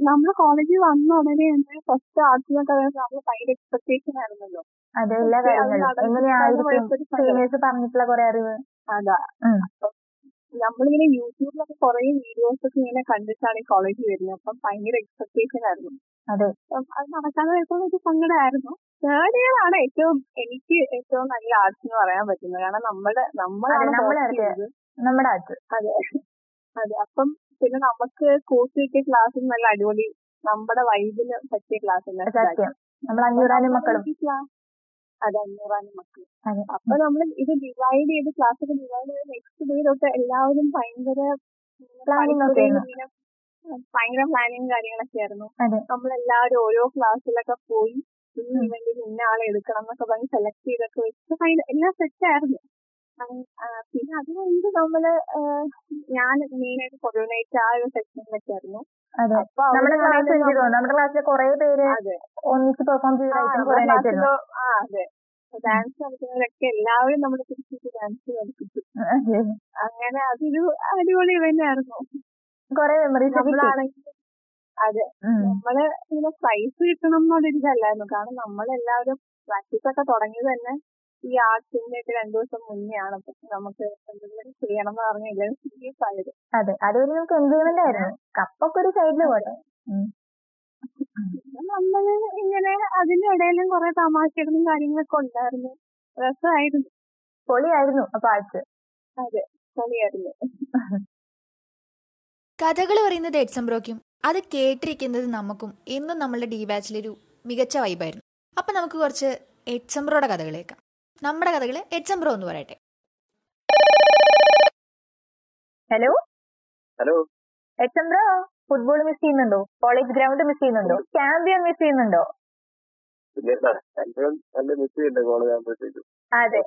നമ്മൾ കോളേജിൽ വന്ന ഉടനെ തന്നെ ഫസ്റ്റ് ആർട്സിനൊക്കെ നമ്മൾ ഭയങ്കര എക്സ്പെക്ടേഷൻ ആയിരുന്നല്ലോ. അതെ എല്ലാ കാര്യങ്ങളും. എങ്ങനെയായിരിക്കും സീനിയേഴ്സ് പറഞ്ഞിട്ടുള്ള കുറെ അറിവ്? അതാ. നമ്മളിങ്ങനെ യൂട്യൂബിലൊക്കെ കുറെ വീഡിയോസ് ഒക്കെ ഇങ്ങനെ കണ്ടിട്ടാണ് ഈ കോളേജിൽ വരുന്നത്. അപ്പം ഭയങ്കര എക്സ്പെക്ടേഷൻ ആയിരുന്നു. അതെ. അത് നടക്കാതെ വരുമ്പോൾ ഒരു സങ്കടമായിരുന്നു തേർഡ് ഇയർ ആണ് ഏറ്റവും എനിക്ക് ഏറ്റവും നല്ല ആർട്സ് എന്ന് പറയാൻ പറ്റുന്നത്. കാരണം നമ്മുടെ നമ്മളാണ്. നമ്മുടെ ആർട്സ് അതെ. അതെ. അപ്പം പിന്നെ നമുക്ക് കോഴ്സ് കിട്ടിയ ക്ലാസ്സിൽ നല്ല അടിപൊളി നമ്മുടെ വൈബിന് പറ്റിയ ക്ലാസ് അതെ അഞ്ഞൂറാനും മക്കൾ അപ്പൊ നമ്മൾ ഇത് ഡിവൈഡ് ചെയ്ത് ക്ലാസ് ഒക്കെ ഡിവൈഡ് ചെയ്ത് നെക്സ്റ്റ് ഡേ തൊട്ട് എല്ലാവരും ഭയങ്കര. ഭയങ്കര പ്ലാനിങ് കാര്യങ്ങളൊക്കെ ആയിരുന്നു. നമ്മളെല്ലാവരും ഓരോ ക്ലാസ്സിലൊക്കെ പോയി ഇന്ന ഇവന്റിൽ ഇന്ന ആളെ എടുക്കണം എന്നൊക്കെ പറഞ്ഞ് സെലക്ട് ചെയ്തൊക്കെ വെച്ച് ഫൈനൽ എല്ലാം സെറ്റ് ആയിരുന്നു. അങ് പിന്നെ അത് കഴിഞ്ഞ് നമ്മൾ ഞാൻ മെയിൻ ആയിട്ട് കൊറോണയായിട്ട് ആ ഒരു സെക്ഷനിലൊക്കെ ആയിരുന്നു നമ്മുടെ ക്ലാസ് ആണെങ്കിലും എനിക്ക് തോന്നുന്നു നമ്മുടെ ക്ലാസ്സിൽ കുറെ പേര് ഒന്നിച്ച് പെർഫോം ക്ലാസ്സിലോ ആ അതെ. ഡാൻസ് കളിക്കുന്നവരൊക്കെ എല്ലാവരും നമ്മളെ പിടിച്ചിട്ട് ഡാൻസ് കളിപ്പിച്ചു അങ്ങനെ അതൊരു അടിപൊളി ഇവന്റ് ആയിരുന്നു. കുറെ മെമ്മറീസ് നമ്മളാണെങ്കിൽ അതെ. നമ്മൾ ഇങ്ങനെ പ്രൈസ് കിട്ടണം എന്നുള്ളൊരു ഇതല്ലായിരുന്നു. കാരണം നമ്മളെല്ലാവരും പ്രാക്ടീസ് ഒക്കെ തുടങ്ങിയത് തന്നെ ഈ ആർട്സിന്റെ ഒക്കെ രണ്ടു ദിവസം മുന്നേ ആണ് നമുക്ക് എന്തെങ്കിലും ചെയ്യണം എന്ന് പറഞ്ഞ എല്ലാവരും സീരിയസ് ആയത്. അതെ. അതൊരു നമുക്ക് എൻജോയ്മെന്റ് ആയിരുന്നു. കപ്പൊക്കെ ഒരു സൈഡിൽ പോട്ടെ. നമ്മൾ ഇങ്ങനെ അതിന്റെ ഇടയിലും കുറെ തമാശകളും കാര്യങ്ങളൊക്കെ ഉണ്ടായിരുന്നു. രസമായിരുന്നു. പൊളിയായിരുന്നു അപ്പൊ ആർട്സ് അതെ. പൊളിയായിരുന്നു. (laughs) കഥകൾ പറയുന്നത് എഡ്സംബ്രോയ്ക്കും അത് കേട്ടിരിക്കുന്നത് നമുക്കും എന്നും നമ്മളുടെ ഡി ബാച്ചിലൊരു മികച്ച വൈബായിരുന്നു അപ്പൊ നമുക്ക് കുറച്ച് എഡ്സംബ്രോയുടെ കഥകളേക്കാം കേൾക്കാം. നമ്മുടെ കഥകൾ എഡ്സംബ്രോ എന്ന് പറയട്ടെ. ഹലോ ഹലോ എച്ചംബ്രോ ഫുട്ബോൾ മിസ് ചെയ്യുന്നുണ്ടോ? കോളേജ് ഗ്രൗണ്ട് മിസ് ചെയ്യുന്നുണ്ടോ? ചാമ്പ്യൻ മിസ് ചെയ്യുന്നുണ്ടോ? അതെ.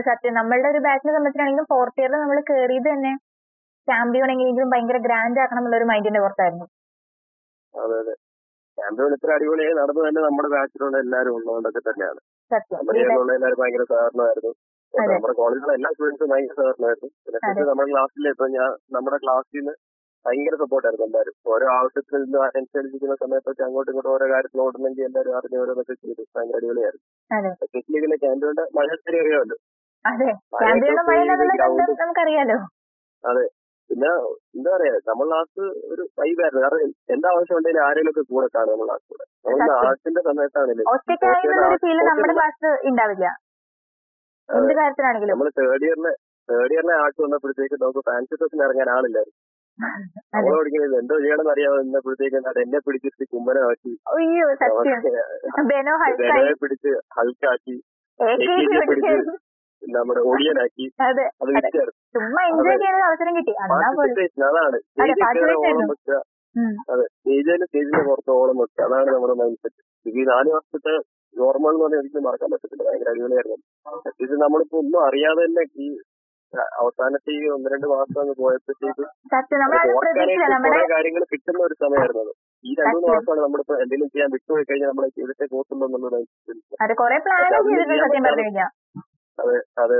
സത്യം നമ്മളുടെ ഒരു ബാച്ചിനെ സംബന്ധിച്ചാണെങ്കിലും ഫോർത്ത് ഇയറിൽ നമ്മൾ കയറിയത് തന്നെ. ചാമ്പ്യൻ എങ്ങനെയെങ്കിലും ഭയങ്കര ഗ്രാൻഡ് ആക്കണം എന്നുള്ള ഒരു മൈൻഡിന്റെ പുറത്തായിരുന്നു. അതെ അതെ. ചാമ്പ്യൻ ഇത്ര അടിപൊളിയായി നടന്നു തന്നെ നമ്മുടെ ബാച്ചിലുള്ള എല്ലാവരും ഉള്ളതുകൊണ്ടൊക്കെ തന്നെയാണ്. നമ്മുടെ എല്ലാവരും ഭയങ്കര സഹകരണമായിരുന്നു. നമ്മുടെ കോളേജിലെ എല്ലാ സ്റ്റുഡൻസും ഭയങ്കര സഹകരണമായിരുന്നു. പിന്നെ നമ്മുടെ ക്ലാസ്സിൽ ഇപ്പൊ ഞാൻ നമ്മുടെ ക്ലാസ്സിൽ നിന്ന് ഭയങ്കര സപ്പോർട്ടായിരുന്നു എല്ലാവരും. ഓരോ ആവശ്യത്തിൽ അനുസരിച്ചിരിക്കുന്ന സമയത്തൊക്കെ അങ്ങോട്ടും ഇങ്ങോട്ടും ഓരോ കാര്യത്തിൽ ഓടുന്നെങ്കിൽ എല്ലാവരും അറിഞ്ഞ ഓരോന്നൊക്കെ ചെയ്ത്. ഭയങ്കര അടിപൊളിയായിരുന്നു. എസ്പെഷ്യലി പിന്നെ ക്യാമ്പുകളുടെ മഴയത്തിരി അറിയാമല്ലോ അതെ. ചാമ്പ്യന്റെ നമുക്കറിയാലോ അതെ. പിന്നെ എന്താ പറയാ നമ്മൾ ക്ലാസ് ഒരു വൈബായിരുന്നു കാരണം എന്താ ആവശ്യം ഉണ്ടെങ്കിലും ആരെങ്കിലും ഒക്കെ കൂടെ കാണും നമ്മൾ ക്ലാസ് കൂടെ. നമ്മൾ. ആർട്സിന്റെ സമയത്താണെങ്കിലും നമ്മൾ തേർഡ് ഇയറിലെ തേർഡ് ഇയറിലെ ആർട്സ് വന്നപ്പോഴത്തേക്ക് നമുക്ക് ഫാൻസി ഡ്രസ്സിന് ഇറങ്ങാൻ ആളില്ലായിരുന്നു. (laughs) പഠിക്കുന്നത് എന്തോ ചെയ്യണമെന്ന് അറിയാമോ നിന്നപ്പോഴത്തേക്ക് അത് എന്നെ പിടിച്ചിട്ട് കുമ്മനമാക്കി ആക്കി. പിടിച്ച് ഹൾക്കാക്കി പിടിച്ച് നമ്മുടെ ഒടിയനാക്കി അതെ. അത് വിറ്റായിരുന്നു. ചുമ്മാ എൻജോയ് ചെയ്യാൻ അവസരം കിട്ടി. എന്നാ പോലും. പാർട്ടിസിപ്പേഷൻ അതാണ്. അതെ സ്റ്റേജിൽ സ്റ്റേജിന്റെ പുറത്ത് ഓളം വെക്കുക. അതാണ് നമ്മുടെ മൈൻഡ് സെറ്റ് ഈ നാല് വർഷത്തെ നോർമൽ എന്ന് പറഞ്ഞാൽ ഒരിക്കലും മറക്കാൻ പറ്റത്തില്ല. ഭയങ്കര അടിപൊളിയായിരുന്നു. ഇത് നമ്മളിപ്പോ ഒന്നും അറിയാതെ തന്നെ ഈ അവസാനത്തെ ഈ ഒന്ന് രണ്ട് മാസം അങ്ങ് പോയപ്പോഴത്തേക്ക് കാര്യങ്ങൾ കിട്ടുന്ന ഒരു സമയമായിരുന്നു അത്. ഈ രണ്ടു മൂന്ന്. മാസമാണ് നമ്മളിപ്പോ എന്തെങ്കിലും ചെയ്യാൻ വിട്ടുപോയി കഴിഞ്ഞാൽ നമ്മളെ പോത്തുള്ളൂ എന്നുള്ളത് അത് അതെ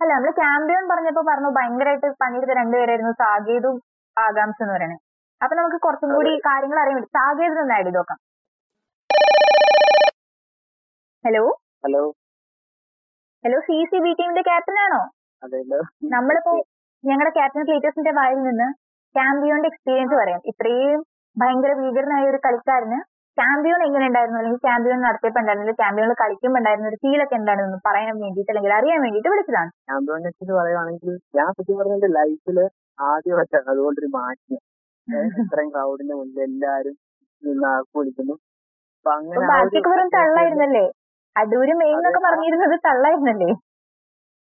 അല്ല നമ്മൾ ചാമ്പ്യൻ പറഞ്ഞപ്പോ പറഞ്ഞു ഭയങ്കരമായിട്ട് പണിയെടുത്ത രണ്ടുപേരായിരുന്നു സാകേതും ആകാംക്ഷ എന്ന് പറയുന്നത് അപ്പൊ നമുക്ക് കുറച്ചും കൂടി കാര്യങ്ങൾ അറിയാൻ വേണ്ടി സാകേത് ഒന്ന് ആഡ് ചെയ്ത് നോക്കാം hello hello hello C C B ടീമിന്റെ ക്യാപ്റ്റൻ ആണോ നമ്മളിപ്പോ ഞങ്ങളുടെ ക്യാപ്റ്റൻ ക്ലീറ്റേഴ്സിന്റെ വായിൽ നിന്ന് ക്യാമ്പിയോന്റെ എക്സ്പീരിയൻസ് പറയാം. ഇത്രയും ഭയങ്കര ഭീകരനായ ഒരു കളിക്കാരന് ചാമ്പ്യോൺ എങ്ങനെ ഉണ്ടായിരുന്നു? അല്ലെങ്കിൽ ചാമ്പ്യൻ നടത്തിയപ്പോ ഉണ്ടായിരുന്നില്ല ചാമ്പ്യനിൽ കളിക്കുമ്പോൾ ഉണ്ടായിരുന്ന ഒരു ഫീലൊക്കെ എന്താണെന്ന് പറയാൻ വേണ്ടിയിട്ട് അല്ലെങ്കിൽ അറിയാൻ വേണ്ടിയിട്ട് വിളിച്ചതാണ്. ചാമ്പ്യനെ കുറിച്ച് പറയുവാണെങ്കിൽ ഞാൻ സത്യം പറഞ്ഞ എന്റെ ലൈഫിൽ ആദ്യമായിട്ടാണ് അതുകൊണ്ടൊരു മാറ്റം. ഇത്രയും ക്രൗഡിന്റെ മുന്നിൽ എല്ലാരും വിളിക്കുന്നു. അപ്പൊ അങ്ങനെ തള്ളായിരുന്നല്ലേ? അടൂര് മെയിൻ എന്നൊക്കെ പറഞ്ഞിരുന്നത് തള്ളായിരുന്നല്ലേ?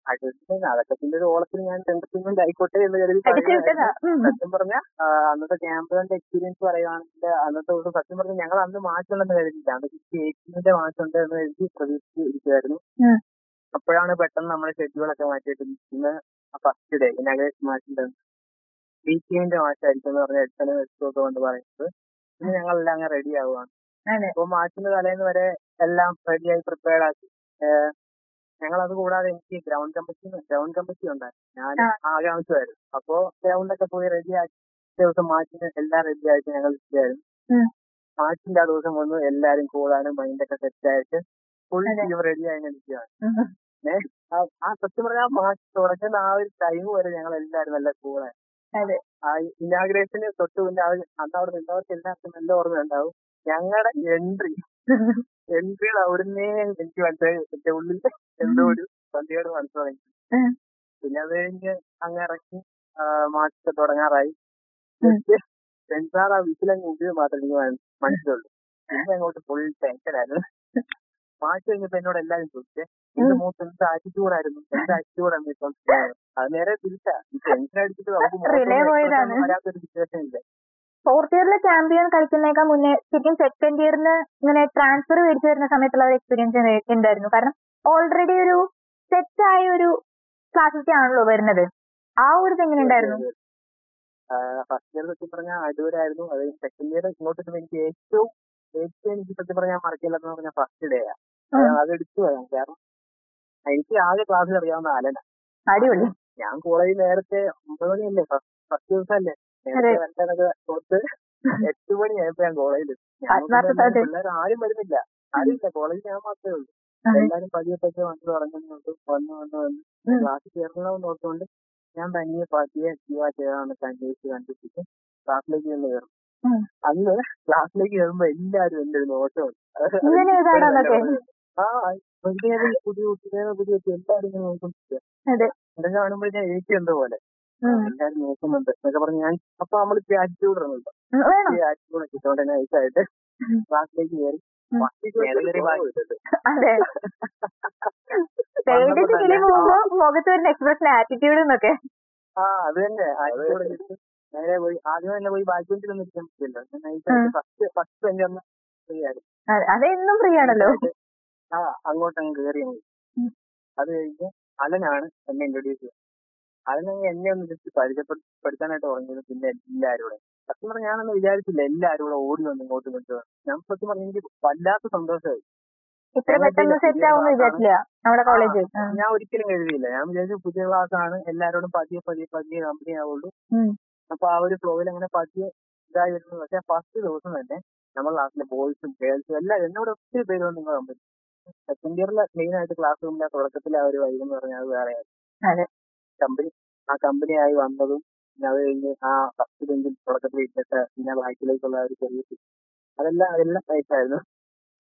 അതൊക്കെ അതൊക്കെ പിന്നെ ഒരു ഓളത്തിന് ഞാൻ എന്റർടൈൻമെന്റ് ആയിക്കോട്ടെ എന്ന് കരുതി സത്യം പറഞ്ഞ അന്നത്തെ ക്യാമ്പുകളുടെ എക്സ്പീരിയൻസ് പറയുവാണെങ്കിൽ അന്നത്തെ ദിവസം സത്യം പറഞ്ഞ ഞങ്ങൾ അന്ന് മാച്ച് ഉണ്ടെന്ന് കരുതിയില്ല. അന്ന് ഫിഫ്റ്റി എയ്റ്റീന്റെ മാച്ച് ഉണ്ട് എന്ന് കരുതി പ്രതീക്ഷിച്ച് ഇരിക്കുമായിരുന്നു അപ്പോഴാണ് പെട്ടെന്ന് നമ്മുടെ ഷെഡ്യൂളൊക്കെ മാറ്റിയിട്ട് ഇന്ന് ഫസ്റ്റ് ഡേ ഇനാഗ്രേഷൻ മാച്ചിന്റെ ബി ടീമിന്റെ മാച്ച് ആയിരിക്കും എന്ന് പറഞ്ഞ എടുത്തനെ വെച്ചൊക്കെ കൊണ്ട് പറയുന്നത്. പിന്നെ ഞങ്ങളെല്ലാം അങ്ങ് റെഡി ആവുകയാണ് അതെ. അപ്പൊ മാച്ചിന്റെ തലേന്ന് വരെ എല്ലാം റെഡിയായി പ്രിപ്പയർഡ് ആക്കി. ഞങ്ങൾ അത് കൂടാതെ എനിക്ക് ഗ്രൗണ്ട് കമ്മിറ്റി ഗ്രൗണ്ട് കമ്മിറ്റി ഉണ്ടായിരുന്നു. ഞാൻ. ആകാംക്ഷമായിരുന്നു അപ്പോ ഗ്രൗണ്ടൊക്കെ പോയി റെഡിയാക്കി ദിവസം മാച്ചിന് എല്ലാം റെഡിയായിട്ട് ഞങ്ങൾ ഇരിക്കുകയായിരുന്നു. മാച്ചിന്റെ ആ ദിവസം വന്നു എല്ലാരും കൂടാനും മൈൻഡൊക്കെ സെറ്റായിട്ട് ഫുൾ ടീം റെഡി ആയി ഇരിക്കുകയാണ്. ഉം. ആ- സത്യം പറഞ്ഞാൽ ആ മാച്ച് തുടങ്ങുന്ന ആ ഒരു ടൈം വരെ ഞങ്ങൾ എല്ലാരും നല്ല അതെ. ആ ഇനാഗ്രേഷന് തൊട്ട് മുന്നേ അവർ അന്ന് അവിടെ നിന്നവർക്ക് എല്ലാവർക്കും നല്ല ഓർമ്മയുണ്ടാവും ഞങ്ങളുടെ എൻട്രി എൻട്രിയുടെ അവിടുന്നേ എനിക്ക് മനസ്സിലായി. എന്റെ ഉള്ളിൽ എന്തോ ഒരു സന്ധ്യയോട് മനസ്സ് തുടങ്ങി. പിന്നെ അത് കഴിഞ്ഞ് അങ്ങ് ഇറക്കി മാച്ച് തുടങ്ങാറായി. സെൻസാർ ആ വിസിലങ്ങ് ഊട്ടിയത് മാത്രമേ എനിക്ക് മനസ്സിലുള്ളൂ. പിന്നെ അങ്ങോട്ട് ഫുൾ ടെൻഷനായിരുന്നു മാച്ച് കഴിഞ്ഞപ്പോ എന്നോട് എല്ലാരും ചോദിച്ചേ എന്റെ മുഖത്ത് എന്ത് ആറ്റിറ്റ്യൂഡായിരുന്നു സെൻസ് ആറ്റിറ്റ്യൂഡായിരുന്നു ഇപ്പം അത് നേരെ തിരിച്ചാ. ടെൻഷൻ അടിച്ചിട്ട് നമുക്ക് വരാത്തൊരു സിറ്റുവേഷൻ ഇല്ല? ഫോർത്ത് ഇയറിലെ ചാമ്പ്യൻ കളിക്കുന്നേക്കാൾ മുന്നേ ശരിക്കും സെക്കൻഡ് ഇയറിന് ഇങ്ങനെ ട്രാൻസ്ഫർ മേടിച്ചു വരുന്ന സമയത്തുള്ള ഒരു എക്സ്പീരിയൻസ് എന്തായിരുന്നു കാരണം ഓൾറെഡി ഒരു സെറ്റ് ആയ ഒരു ക്ലാസ്സിലേക്ക് ആണല്ലോ വരുന്നത്. ആ ഒരു എങ്ങനെ ഉണ്ടായിരുന്നു? ഫസ്റ്റ് ഇയർ സത്യം പറഞ്ഞാൽ അടിപൊളിയായിരുന്നു. അത് സെക്കൻഡ് ഇയർ ഇങ്ങോട്ട് എനിക്ക് ഏറ്റവും ഏറ്റവും എനിക്ക് സത്യം പറഞ്ഞാൽ മറക്കില്ലെന്ന് പറഞ്ഞാൽ ഫസ്റ്റ് ഡേ ആണ് അത് എടുത്തു പറയാം കാരണം എനിക്ക് ആകെ ക്ലാസ്സിൽ അറിയാവുന്ന ആലന അടിപൊളി. ഞാൻ കോളേജിൽ നേരത്തെ ഒമ്പത് മണിയല്ലേ? ഫസ്റ്റ് ദിവസമല്ലേ? നേരത്തെ കൊടുത്ത് എട്ട് മണിയായപ്പോ ഞാൻ കോളേജിൽ. പിള്ളേർ ആരും വരുന്നില്ല. ആരുമില്ല. കോളേജിൽ ഞാൻ മാത്രമേ ഉള്ളൂ. എല്ലാരും പതിയെ പതിയെ വന്ന് തുടങ്ങുന്നുണ്ട് വന്ന് വന്ന് വന്ന്. ക്ലാസ്സിൽ ചേർന്നതെന്ന് ഓർത്തുകൊണ്ട് ഞാൻ തനിയെ പതിയെ ജീവാ ചെയ്താന്നൊക്കെ അന്വേഷിച്ച് കണ്ടുപിടിച്ച് ക്ലാസ്സിലേക്ക് ചെന്ന് കയറും. അന്ന് ക്ലാസ്സിലേക്ക് കയറുമ്പോ എല്ലാരും എന്റെ ഒരു നോട്ടം. ഇങ്ങനെ എഴുതാടാന്നൊക്കെ ആ പുതിയ കുട്ടിയെ പുതിയ കുട്ടി എല്ലാരും ഇങ്ങനെ നോക്കുന്നുണ്ട് എന്നെ കാണുമ്പോ ഞാൻ എന്തോ പോലെ. എല്ലാരും നോക്കുന്നുണ്ട്. എന്നൊക്കെ പറഞ്ഞ് ഞാൻ അപ്പൊ നമ്മൾ ആറ്റിറ്റ്യൂഡ് ഇറങ്ങുന്നുണ്ട്. ആറ്റിറ്റ്യൂഡ് ഒക്കെ ഇട്ടുകൊണ്ട് തന്നെ നൈസായിട്ട് ക്ലാസ്സിലേക്ക് കയറി. അതെ. സ്റ്റേജിൽ കിളി പോകുമ്പോ മുഖത്ത് വരുന്ന എക്സ്പ്രഷൻ ആറ്റിറ്റ്യൂഡ് എന്നൊക്കെ. ആ അത് തന്നെ. നേരെ പോയി ആദ്യം തന്നെ പോയി ഫസ്റ്റ് ഫസ്റ്റ് ബെഞ്ച് ഒന്ന് ഫ്രീ ആയിരുന്നു അതെ, അതെന്നും ഫ്രീ ആണല്ലോ. ആ അങ്ങോട്ട് അങ്ങ് കയറി അത് കഴിഞ്ഞ് അലനാണ് എന്നെ ഇൻട്രൊഡ്യൂസ് ചെയ്തത് അലൻ എന്നെ ഒന്ന് ജസ്റ്റ് പരിചയപ്പെടുത്താനായിട്ട് തുടങ്ങിയത് പിന്നെ എല്ലാവരും കൂടെ സത്യം പറഞ്ഞാൽ ഞാനൊന്നും വിചാരിച്ചില്ല. എല്ലാവരും കൂടെ ഓടി വന്ന് ഇങ്ങോട്ട് കൊണ്ടുവന്നു ഞാൻ സത്യം പറഞ്ഞ എനിക്ക് വല്ലാത്ത സന്തോഷമായി ഇത്ര പെട്ടെന്ന് സെറ്റ് ആവുമെന്ന് വിചാരിച്ചില്ല നമ്മുടെ കോളേജ് ഞാൻ ഒരിക്കലും കരുതിയില്ല ഞാൻ വിചാരിച്ചു പുതിയ ക്ലാസ് ആണ് എല്ലാരോടും പതിയെ പതിയെ പതിയെ കമ്പനി ആവുള്ളൂ. അപ്പൊ ആ ഒരു ഫ്ലോയിൽ അങ്ങനെ പതിയെ ഇതായി വരുന്നത് പക്ഷെ ഫസ്റ്റ് ദിവസം തന്നെ നമ്മുടെ ക്ലാസ്സിലെ ബോയ്സും ഗേൾസും എല്ലാം എന്നോട് ഒത്തിരി പേര് വന്ന് നിങ്ങൾ കമ്പനി സെക്കൻഡ് ഇയറിലെ മെയിൻ ആയിട്ട് ക്ലാസ് റൂമിലെ തുടക്കത്തിലെ ആ ഒരു വൈബ് എന്ന് പറഞ്ഞാൽ അത് വേറെ കമ്പനി ആ കമ്പനി ആയി വന്നതും പിന്നെ അത് കഴിഞ്ഞ് ആ ഫസ്റ്റ് ബെഞ്ചിൽ തുടക്കത്തിൽ ഇട്ടിട്ട് പിന്നെ ബാക്കിലേക്കുള്ള ഒരു ചെറിയ. അതെല്ലാം അതെല്ലാം നൈസായിരുന്നു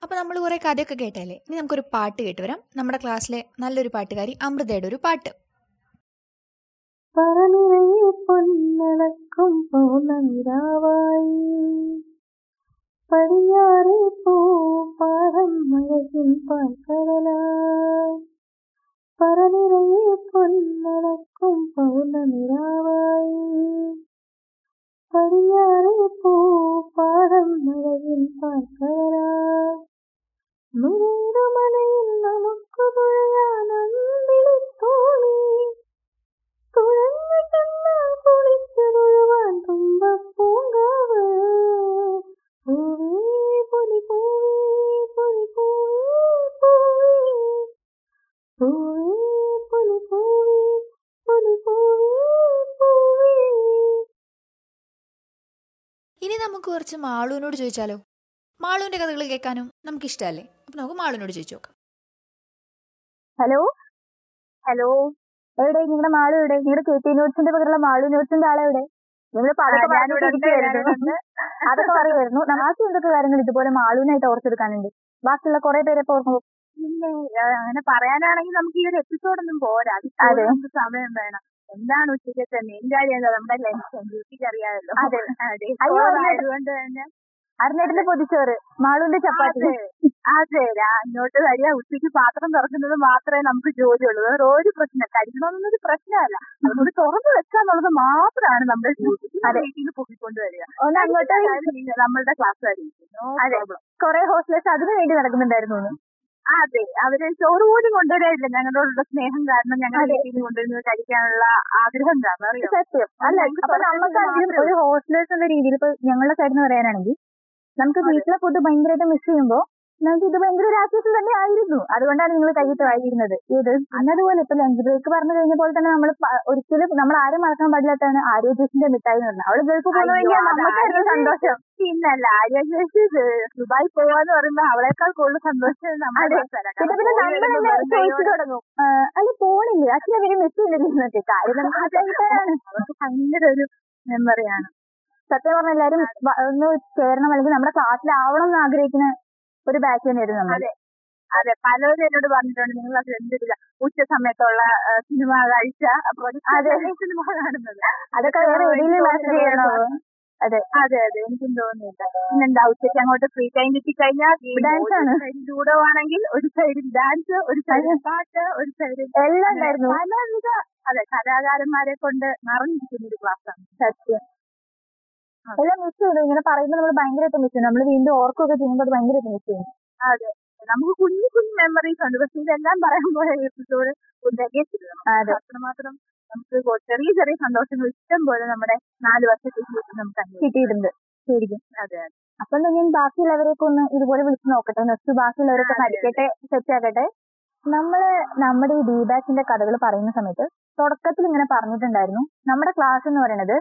അപ്പൊ നമ്മൾ കുറെ കഥയൊക്കെ കേട്ടല്ലേ? ഇനി നമുക്കൊരു പാട്ട് കേട്ട് വരാം. നമ്മുടെ ക്ലാസ്സിലെ നല്ലൊരു പാട്ടുകാരി അമൃതയുടെ ഒരു പാട്ട്. പറനിറയെ പൊന്നളക്കും പൗർണമിരാവായി പടിഞ്ഞാറേ പൂപ്പാടം മഴകിൻ പാൽക്കടലായി. പറനിറയെ പൊന്നളക്കും പൗർണമിരാവായി പടിഞ്ഞാറേ പൂപ്പാടം മഴകിൻ പാൽക്കടലായി മുരണ്ടുമലയിൽ നമുക്ക് തുഴയാൻ അമ്പിളിത്തോണി കുറച്ച് മാളുവിനോട് ചോദിച്ചാലോ? മാളുവിന്റെ കഥകൾ കേൾക്കാനും നമുക്ക് ഇഷ്ടമല്ലേ അപ്പൊ നമുക്ക് മാളുവിനോട് ചോദിച്ചു നോക്കാം. ഹലോ? ഹലോ? എവിടെ? നിങ്ങളുടെ മാളു എവിടെ? നിങ്ങളുടെ കെ ടി നോട്ട്സിന്റെ പകരമുള്ള മാളു നോട്ട്സിന്റെ ആളെവിടെ? നിങ്ങൾ അതൊക്കെ പറഞ്ഞിരിക്കുകയായിരുന്നു അതൊക്കെ പറയുമായിരുന്നു നമാസി എന്തൊക്കെ കാര്യങ്ങൾ ഇതുപോലെ മാളുവിനായിട്ട് ഓർത്തെടുക്കാനുണ്ട് ബാക്കിയുള്ള കുറെ പേരെ ഓർക്കുമ്പോൾ ഓർക്കുമ്പോ പിന്നെ അങ്ങനെ പറയാനാണെങ്കിൽ നമുക്ക് ഈ ഒരു എപ്പിസോഡൊന്നും പോരാ. സമയം വേണം. എന്താണ് ഉച്ചക്കത്തെ മെയിൻ കാര്യം എന്താ നമ്മുടെ ലഞ്ച് ഡ്യൂട്ടിക്ക് അറിയാമല്ലോ അതെ. അതെ. അയ്യോ, ആയതുകൊണ്ട് തന്നെ അരുണേട്ടന്റെ പൊതിച്ചോറ് മാളുവിന്റെ ചപ്പാത്തി. അതെ അങ്ങോട്ട് കഴിയാ ഉച്ചയ്ക്ക് പാത്രം തുറക്കുന്നത് മാത്രമേ നമുക്ക് ജോലിയുള്ളൂ. വേറെ ഒരു പ്രശ്നം കഴിക്കണമെന്നൊരു പ്രശ്നമല്ല. അതുകൊണ്ട് തുറന്നു വെക്കാന്നുള്ളത് മാത്രമാണ് നമ്മുടെ ഡ്യൂട്ടി അതെ. വീട്ടിൽ നിന്ന് പൊക്കിക്കൊണ്ട് വരിക ഒന്ന് അങ്ങോട്ട് നമ്മളുടെ ക്ലാസ് അതെ. കൊറേ ഹോസ്റ്റലേഴ്സ് അതിനു വേണ്ടി നടക്കുന്നുണ്ടായിരുന്നു. അതെ. അവർ ചോറ് പോലും കൊണ്ടുവരാറില്ല. ഞങ്ങളോടുള്ള സ്നേഹം കാരണം ഞങ്ങൾ. വീട്ടിൽ നിന്ന് കൊണ്ടുവന്ന് കഴിക്കാനുള്ള ആഗ്രഹം കാരണം. സത്യം. അല്ല നമുക്ക് ഒരു ഹോസ്റ്റലേഴ്സ് എന്ന രീതിയിൽ ഇപ്പൊ ഞങ്ങളുടെ സൈഡിൽ നിന്ന് പറയാനാണെങ്കിൽ നമുക്ക് വീട്ടിലെ ഫുഡ് ഭയങ്കരമായിട്ട് മിസ് ചെയ്യുമ്പോ നമുക്ക് ഇത് ഭയങ്കര ഒരു ആശ്വാസം തന്നെ ആയിരുന്നു. അതുകൊണ്ടാണ് നിങ്ങൾ കൈയിട്ട് വായിരുന്നത് ഇത് എന്നതുപോലെ ഇപ്പൊ ലഞ്ച് ബ്രേക്ക് പറഞ്ഞു കഴിഞ്ഞ പോലെ തന്നെ നമ്മൾ ഒരിക്കലും നമ്മൾ ആരും മറക്കാൻ പാടില്ലാത്തതാണ് ആരോഗ്യത്തിന്റെ മിഠായി എന്ന് പറഞ്ഞാൽ. അവൾ ഗൾഫ് പോകുന്ന സന്തോഷം. പിന്നല്ല ആരോഗ്യ ദുബായി പോവാന്ന് പറയുമ്പോ അവളെക്കാൾ കൂടുതൽ സന്തോഷം ചോദിച്ചു തുടങ്ങും. അല്ല പോണില്ലേ? അച്ഛനെ പിന്നെ മിസ് ചെയ്യുന്നില്ല എന്നൊക്കെ കാര്യം ഭയങ്കര ഒരു മെമ്മറിയാണ് സത്യം പറഞ്ഞ എല്ലാരും ഒന്ന് ചേരണം അല്ലെങ്കിൽ നമ്മുടെ ക്ലാസ്സിലാവണം എന്ന് ആഗ്രഹിക്കുന്ന ഒരു ബാച്ച് തന്നെയായിരുന്നു നമ്മൾ അതെ. അതെ പലരും എന്നോട് പറഞ്ഞിട്ടുണ്ട് നിങ്ങൾ അത് എന്തില്ല. ഉച്ച സമയത്തുള്ള സിനിമ കാഴ്ച അതെ. സിനിമ കാണുന്നത്. അതൊക്കെ വേറെ ചെയ്യണോ? അതെ. അതെ അതെ എനിക്കും തോന്നിയില്ല പിന്നെന്താ ഉച്ചയ്ക്ക് അങ്ങോട്ട് ഫ്രീ ടൈം കിട്ടിക്കഴിഞ്ഞാൽ ഡാൻസ് ആണ്. ലൂഡോ ആണെങ്കിൽ ഒരു സൈഡിൽ ഡാൻസ് ഒരു സൈഡിൽ പാട്ട് ഒരു സൈഡിൽ എല്ലാം ഉണ്ടായിരുന്നു. പലവിധ അതെ കലാകാരന്മാരെ കൊണ്ട് നിറഞ്ഞിരിക്കുന്ന ഒരു ആണ്. സത്യം. എല്ലാം മിസ് ചെയ്തു. ഇങ്ങനെ പറയുമ്പോൾ നമ്മൾ ഭയങ്കരമായിട്ട് മിസ് ചെയ്യും നമ്മൾ വീണ്ടും ഓർക്കുകയൊക്കെ ചെയ്യുമ്പോൾ അത് ഭയങ്കരമായിട്ട് മിസ് ചെയ്യുന്നു അതെ. നമുക്ക് കുഞ്ഞു കുഞ്ഞു മെമ്മറീസ് ഉണ്ട്. പക്ഷെ ഇതെല്ലാം പറയാൻ പോയ എപ്പിസോഡ്. അത്രമാത്രം നമുക്ക് ചെറിയ ചെറിയ സന്തോഷങ്ങൾ ഇഷ്ടം പോലെ നമ്മുടെ നാല് വർഷത്തെ ജീവിതത്തിൽ നമുക്ക് കിട്ടിയിട്ടുണ്ട്. ശരിക്കും. അതെ അപ്പൊ ഞാൻ ബാക്കിയുള്ളവരെയൊക്കെ ഒന്ന് ഇതുപോലെ വിളിച്ചു നോക്കട്ടെ. നെക്സ്റ്റ് ബാക്കിയുള്ളവരൊക്കെ. പഠിക്കട്ടെ സെറ്റ് ആക്കട്ടെ. നമ്മൾ നമ്മുടെ ഈ ഡി ബാച്ചിന്റെ കഥകൾ പറയുന്ന സമയത്ത് തുടക്കത്തിൽ ഇങ്ങനെ പറഞ്ഞിട്ടുണ്ടായിരുന്നു. നമ്മുടെ ക്ലാസ് എന്ന് പറയുന്നത്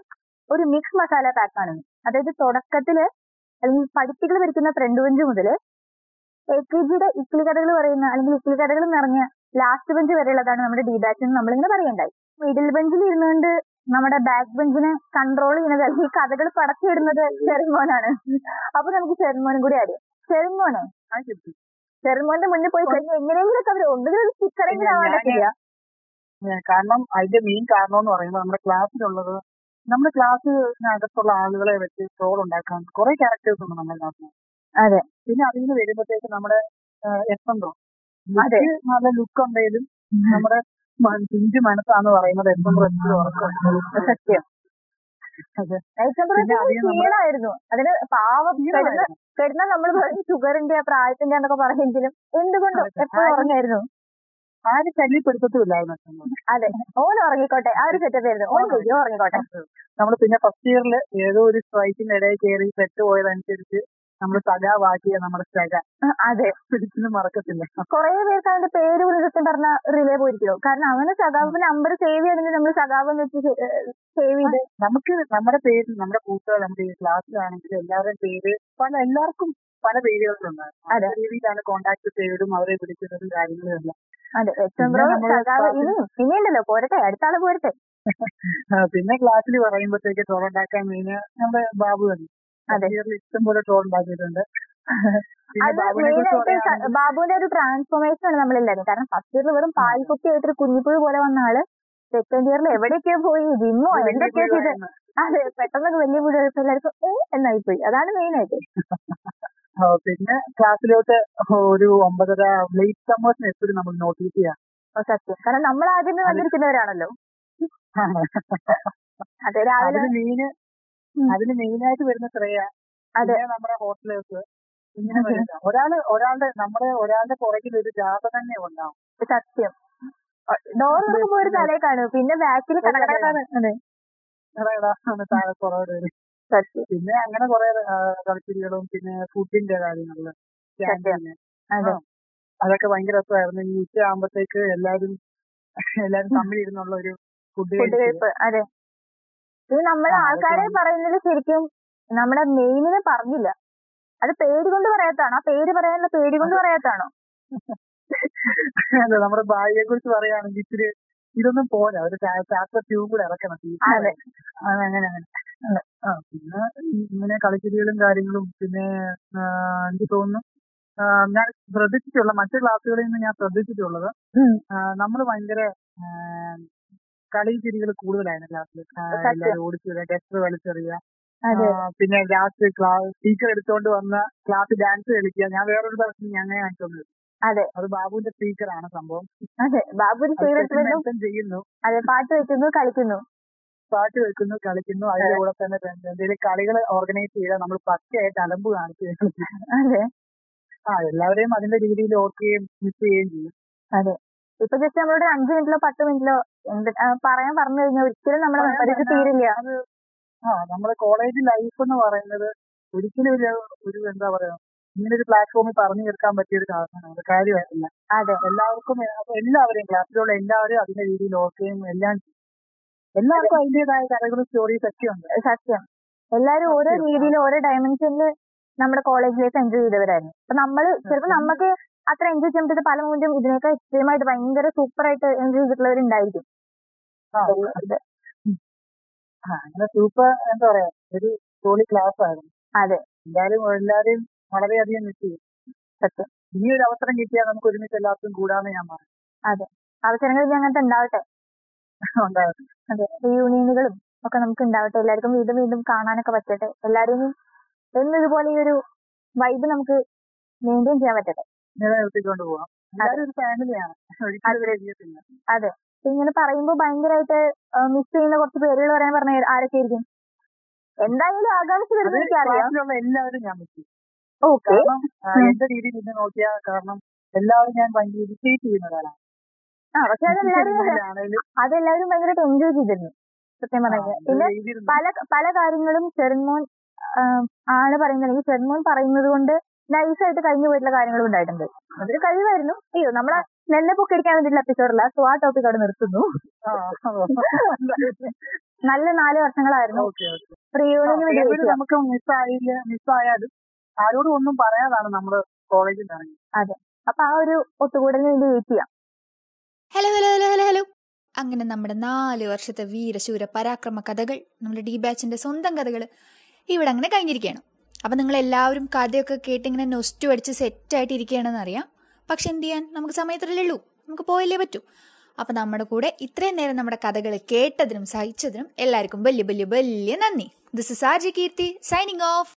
ഒരു മിക്സ് മസാല പാക്ക് ആണ്. അതായത് തുടക്കത്തിൽ അല്ലെങ്കിൽ പഠിപ്പികൾ വരയ്ക്കുന്ന ഫ്രണ്ട് ബെഞ്ച് മുതൽ എ കെ ജിയുടെ ഇക്കിളി കഥകൾ പറയുന്ന അല്ലെങ്കിൽ ഇക്ലി കഥകൾ നിറഞ്ഞ ലാസ്റ്റ് ബെഞ്ച് വരെയുള്ളതാണ് നമ്മുടെ ഡി ബാച്ച് എന്ന് നമ്മളിങ്ങനെ പറയണ്ടായി മിഡിൽ ബെഞ്ചിൽ ഇരുന്നുകൊണ്ട് നമ്മുടെ ബാക്ക് ബെഞ്ചിനെ കൺട്രോൾ ചെയ്യുന്നത് അല്ലെങ്കിൽ കഥകൾ പടച്ചിടുന്നത് ചെറുമോനാണ്. അപ്പൊ നമുക്ക് ചെറുമോനും കൂടി അറിയാം ചെറുമോനെ ചെറുമോന്റെ മുന്നിൽ പോയി കഴിഞ്ഞാൽ എങ്ങനെയെങ്കിലും അവർ ഒന്നുകിൽ സ്റ്റിക്കറെങ്കിലും കാരണം അതിന്റെ മെയിൻ കാരണം എന്ന് പറയുമ്പോൾ നമ്മുടെ ക്ലാസ്സിലുള്ളത് നമ്മുടെ ക്ലാസ്സിനകത്തുള്ള ആളുകളെ വെച്ച് ട്രോൾ ഉണ്ടാക്കാൻ കുറെ ക്യാരക്ടേഴ്സ് ഉണ്ട് നമ്മുടെ ക്ലാസ്സിന് അതെ പിന്നെ അതിൽ നിന്ന് വരുമ്പോഴത്തേക്ക് നമ്മുടെ എസ് എന്തോ. നല്ല ലുക്ക് ഉണ്ടെങ്കിലും നമ്മുടെ പിഞ്ചു മനസ്സാന്ന് പറയുന്നത് എസ് എം സത്യം അതെ. ഏറ്റവും പിന്നെ അതിന് നമ്മൾ ക്ഷീണമായിരുന്നു അതിന് പാവം കിടന്ന. നമ്മൾ ഷുഗറിന്റെ പ്രായത്തിന്റെ എന്നൊക്കെ പറഞ്ഞെങ്കിലും എന്തുകൊണ്ടും. എപ്പോഴും ഉറങ്ങായിരുന്നു ആരും എം അതെ. ഓൻ ഉറങ്ങിക്കോട്ടെ. ആ ഒരു സെറ്റപ്പ് ആയിരുന്നു. ഓൻ ചെയ്യോ ഉറങ്ങിക്കോട്ടെ. നമ്മൾ പിന്നെ ഫസ്റ്റ് ഇയറിൽ ഏതോ ഒരു സ്ട്രൈക്കിന്റെ ഇടയിൽ കയറി സെറ്റ് പോയതനുസരിച്ച് നമ്മൾ സജാവാക്കിയ നമ്മുടെ സജ അതെ. പിടിച്ചൊന്നും മറക്കത്തില്ല. കുറെ പേർക്ക് അവന്റെ പേര് വിളിച്ചു പറഞ്ഞ റിലേ പോയിരിക്കോ. കാരണം അവന് സഖാവ് നമ്പർ സേവ് ചെയ്യണമെങ്കിൽ നമ്മൾ സഖാവ് എന്ന് വെച്ച് സേവ് ചെയ്ത്. നമുക്ക് നമ്മുടെ പേര് നമ്മുടെ കൂട്ടുകാർ നമ്മുടെ ഈ ക്ലാസ്സിലാണെങ്കിൽ എല്ലാവരുടെയും പേര് പല എല്ലാവർക്കും പല പേരുകളുണ്ട് പല രീതിയിലാണ് കോണ്ടാക്ട് ചെയ്തതും അവരെ വിളിക്കുന്നതും കാര്യങ്ങളും എല്ലാം. അതെ. ഏറ്റവും ഇനിയും ഇനിയുണ്ടല്ലോ പോരട്ടെ പിന്നെ ക്ലാസ്സിൽ പറയുമ്പോഴത്തേക്ക് ട്രോൾ ഉണ്ടാക്കാൻ മെയിൻ നമ്മുടെ ബാബു തന്നെ. അതെ. ഇഷ്ടം പോലെ ട്രോൾ ഉണ്ടാക്കിയിട്ടുണ്ട് ബാബുവിന്റെ ഒരു ട്രാൻസ്ഫോർമേഷൻ ആണ് നമ്മളെല്ലാരും കാരണം ഫസ്റ്റ് ഇയറിൽ വെറും പാൽ ആയിട്ട് ആയിട്ടൊരു കുഞ്ഞിപ്പുഴ പോലെ വന്ന ആൾ സെക്കൻഡ് ഇയറിൽ എവിടെയൊക്കെയോ പോയി ജിമ്മോ എന്തൊക്കെയോ ചെയ്ത്. അതെ പെട്ടെന്ന് വലിയ പുഴ എല്ലാവർക്കും ഏ എന്നായി പോയി അതാണ് മെയിൻ ആയിട്ട്. (laughs) പിന്നെ ക്ലാസ്സിലോട്ട് ഒരു ഒമ്പതര ലേറ്റ് സമ്മേഴ്സിന് എപ്പോഴും നമ്മൾ നോട്ടീസ് ചെയ്യാം സത്യം. കാരണം നമ്മൾ ആദ്യമേ വന്നിരിക്കുന്നവരാണല്ലോ. (laughs) അതെ രാവിലെ അതിന് മെയിന്. അതിന് മെയിനായിട്ട് വരുന്ന ശ്രേയ അതെ. നമ്മുടെ ഹോസ്റ്റലേഴ്സ് ഇങ്ങനെ വരുന്ന ഒരാൾ ഒരാളുടെ നമ്മുടെ ഒരാളുടെ പുറകിൽ ഒരു ജാഥ തന്നെ ഉണ്ടാവും. സത്യം. ഡോർ തുറക്കുമ്പോ ഒരു തലേ കാണും. പിന്നെ ബാക്കിൽ താഴെ കുറവ് പിന്നെ അങ്ങനെ കുറെ കളിച്ചിരികളും പിന്നെ ഫുഡിന്റെ കാര്യങ്ങളിൽ ക്യാന്റീന് അതെ. അതൊക്കെ ഭയങ്കര രസമായിരുന്നു. ഈ ഉച്ച ആകുമ്പത്തേക്ക് എല്ലാരും എല്ലാരും തമ്മിൽ ഇരുന്നുള്ള ഒരു ഫുഡ് അതെ. ഇത് നമ്മൾ ആൾക്കാരെ പറയുന്നത് ശരിക്കും നമ്മുടെ മെയിനിനെ പറഞ്ഞില്ല. അത് പേര് കൊണ്ട് പറയാത്താണോ? ആ പേര് പറയാനുള്ള പേര് കൊണ്ട് പറയാത്താണോ? അതെ നമ്മുടെ ഭാര്യയെ കുറിച്ച് പറയുകയാണെങ്കിൽ ഇച്ചിരി ഇതൊന്നും പോരാ. ഒരു ചാപ്റ്റർ ട്യൂബ് കൂടെ ഇറക്കണം. അങ്ങനെ അങ്ങനെ. ആ പിന്നെ ഇങ്ങനെ കളിച്ചിരികളും കാര്യങ്ങളും പിന്നെ എനിക്ക് തോന്നുന്നു ഞാൻ ശ്രദ്ധിച്ചിട്ടുള്ള മറ്റു ക്ലാസ്സുകളിൽ നിന്ന് ഞാൻ ശ്രദ്ധിച്ചിട്ടുള്ളത്. നമ്മൾ ഭയങ്കര കളി ചിരികൾ കൂടുതലായിരുന്നു ക്ലാസ്സിൽ സത്യം. എല്ലാവരും ഓടിച്ചു ടെസ്റ്റർ വലിച്ചെറിയുക വലിച്ചെറിയ പിന്നെ ലാസ്റ്റ് ക്ലാസ് ടീച്ചർ എടുത്തുകൊണ്ട് വന്ന ക്ലാസ് ഡാൻസ് കളിക്കുക ഞാൻ വേറൊരു ദിവസം ഞാൻ ആയിട്ടൊന്നും കാണിച്ചോണ്ട് അതെ. അത് ബാബുവിന്റെ സ്പീക്കറാണ് സംഭവം. അതെ. ബാബുവിന്റെ ചെയ്യുന്നു. അതെ പാട്ട് വെക്കുന്നു കളിക്കുന്നു. പാട്ട് വെക്കുന്നു കളിക്കുന്നു അതിന്റെ കൂടെ തന്നെ എന്തെങ്കിലും കളികൾ ഓർഗനൈസ് ചെയ്താൽ നമ്മൾ പച്ചയായിട്ട് അലമ്പ് കാണിച്ചു അതെ. ആ എല്ലാവരെയും അതിന്റെ രീതിയിൽ ഓർക്കുകയും മിസ് ചെയ്യുകയും ചെയ്യും. അതെ. ഇപ്പൊ ജസ്റ്റ് നമ്മളോട് അഞ്ചു മിനിറ്റിലോ പത്ത് മിനിറ്റിലോ പറയാൻ പറഞ്ഞു കഴിഞ്ഞാൽ ഒരിക്കലും നമ്മുടെ പറയാൻ തീരില്ല. ആ നമ്മുടെ കോളേജ് ലൈഫ് എന്ന് പറയുന്നത് ഒരിക്കലും ഒരു ഒരു എന്താ പറയാ ഇങ്ങനെ ഒരു പ്ലാറ്റ്ഫോമിൽ പറഞ്ഞു തീർക്കാൻ പറ്റിയ ഒരു കാര്യമാണ് കാര്യമായിട്ടില്ല. അതെ. എല്ലാവർക്കും എല്ലാവരെയും ക്ലാസ്സിലുള്ള എല്ലാവരും അതിന്റെ രീതിയിൽ ഓർക്കുകയും എല്ലാം. എല്ലാവർക്കും അതിന്റേതായ കഥകളും സ്റ്റോറീസ് ഒക്കെ ഉണ്ട് സത്യം. എല്ലാരും ഓരോ. രീതിയിൽ ഓരോ ഡയമെൻഷനിൽ നമ്മുടെ കോളേജ് ലൈഫ് എൻജോയ് ചെയ്തവരായിരുന്നു അപ്പൊ നമ്മൾ ചിലപ്പോ നമുക്ക് അത്ര എൻജോയ് ചെയ്യാൻ പറ്റാത്ത പല മൂല്യം ഇതിനേക്കാൾ എക്സ്ട്രീം ആയിട്ട് ഭയങ്കര സൂപ്പർ ആയിട്ട് എൻജോയ് ചെയ്തിട്ടുള്ളവരുണ്ടായിരിക്കും. അങ്ങനെ സൂപ്പർ എന്താ പറയാ ഒരു ജോളി ക്ലാസ് ആയിരുന്നു. അതെ. എന്തായാലും എല്ലാവരെയും വളരെയധികം മിസ് ചെയ്യും സത്യം. ഇനി ഒരു അവസരം കിട്ടിയാൽ നമുക്ക് ഒരുമിച്ച് എല്ലാവർക്കും കൂടാന്ന് ഞാൻ പറഞ്ഞു അതെ. അവസരങ്ങൾ ഉണ്ടാവട്ടെ. ഉണ്ടായിരുന്നു. അതെ റീയൂണിയനുകളും ഒക്കെ നമുക്ക് ഉണ്ടാവട്ടെ എല്ലാവർക്കും വീണ്ടും വീണ്ടും കാണാനൊക്കെ പറ്റട്ടെ. എല്ലാവരെയും എന്നും ഇതുപോലെ ഈ ഒരു വൈബ് നമുക്ക് മെയിന്റെയിൻ ചെയ്യാൻ പറ്റട്ടെ. നിലനിർത്തിക്കൊണ്ട് പോവാം. എല്ലാവരും ഫാമിലിയാണ് അതെ. അപ്പൊ ഇങ്ങനെ പറയുമ്പോ ഭയങ്കരമായിട്ട് മിസ് ചെയ്യുന്ന കുറച്ച് പേരുകൾ പറയാൻ പറഞ്ഞ ആരൊക്കെ ആയിരിക്കും? എന്തായാലും ആകാംക്ഷ അത് വരുന്ന എനിക്കറിയാം. എല്ലാവരും ഞാൻ മിസ് ചെയ്യും. ഓക്കെ. എന്റെ രീതിയിൽ നിന്ന് നോക്കിയാൽ കാരണം എല്ലാവരും ഞാൻ ഭയങ്കര ഇറിറ്റേറ്റ് ചെയ്യുന്ന ഒരാളാണ്. ആ പക്ഷെ അതെല്ലാരും അതെല്ലാവരും ഭയങ്കരമായിട്ട് എൻജോയ് ചെയ്തിരുന്നു സത്യം പറഞ്ഞാൽ പിന്നെ പല പല കാര്യങ്ങളും ചെറുമോൻ ആണ് പറയുന്നത്. അല്ലെങ്കിൽ ചെറുമോൻ പറയുന്നത് കൊണ്ട് നൈസായിട്ട് കഴിഞ്ഞു പോയിട്ടുള്ള കാര്യങ്ങളും ഉണ്ടായിട്ടുണ്ട്. അതൊരു കഴിവായിരുന്നു. അയ്യോ നമ്മളെ നെല്ലെ പൊക്കടിക്കാൻ വേണ്ടിയിട്ടുള്ള എപ്പിസോഡല്ല സോ ആ ടോപ്പിക് അവിടെ നിർത്തുന്നു. നല്ല നാല് വർഷങ്ങളായിരുന്നു. നമുക്ക് മിസ്സായില്ല മിസ്സായാലും ആരോടും ഒന്നും പറയാതാണ് നമ്മൾ കോളേജിൽ അതെ. അപ്പൊ ആ ഒരു ഒത്തുകൂടലിന് വേണ്ടി വെയിറ്റ് ചെയ്യാം. Hello hello hello hello hello. അങ്ങനെ നമ്മുടെ നാല് വർഷത്തെ വീരശൂര പരാക്രമ കഥകൾ നമ്മുടെ ഡി ബാച്ചിന്റെ സ്വന്തം കഥകൾ ഇവിടെ അങ്ങനെ കഴിഞ്ഞിരിക്കുകയാണ്. അപ്പം നിങ്ങൾ എല്ലാവരും കഥയൊക്കെ കേട്ട് ഇങ്ങനെ നൊസ്റ്റു അടിച്ച് സെറ്റായിട്ട് ഇരിക്കുകയാണെന്ന് അറിയാം. പക്ഷെ എന്ത് ചെയ്യാൻ? നമുക്ക് സമയത്തിലല്ലേ ഉള്ളൂ നമുക്ക് പോയല്ലേ പറ്റൂ. അപ്പം നമ്മുടെ കൂടെ ഇത്രയും നേരം നമ്മുടെ കഥകൾ കേട്ടതിനും സഹിച്ചതിനും എല്ലാവർക്കും വലിയ വലിയ വലിയ നന്ദി. This is R J Keerthi signing off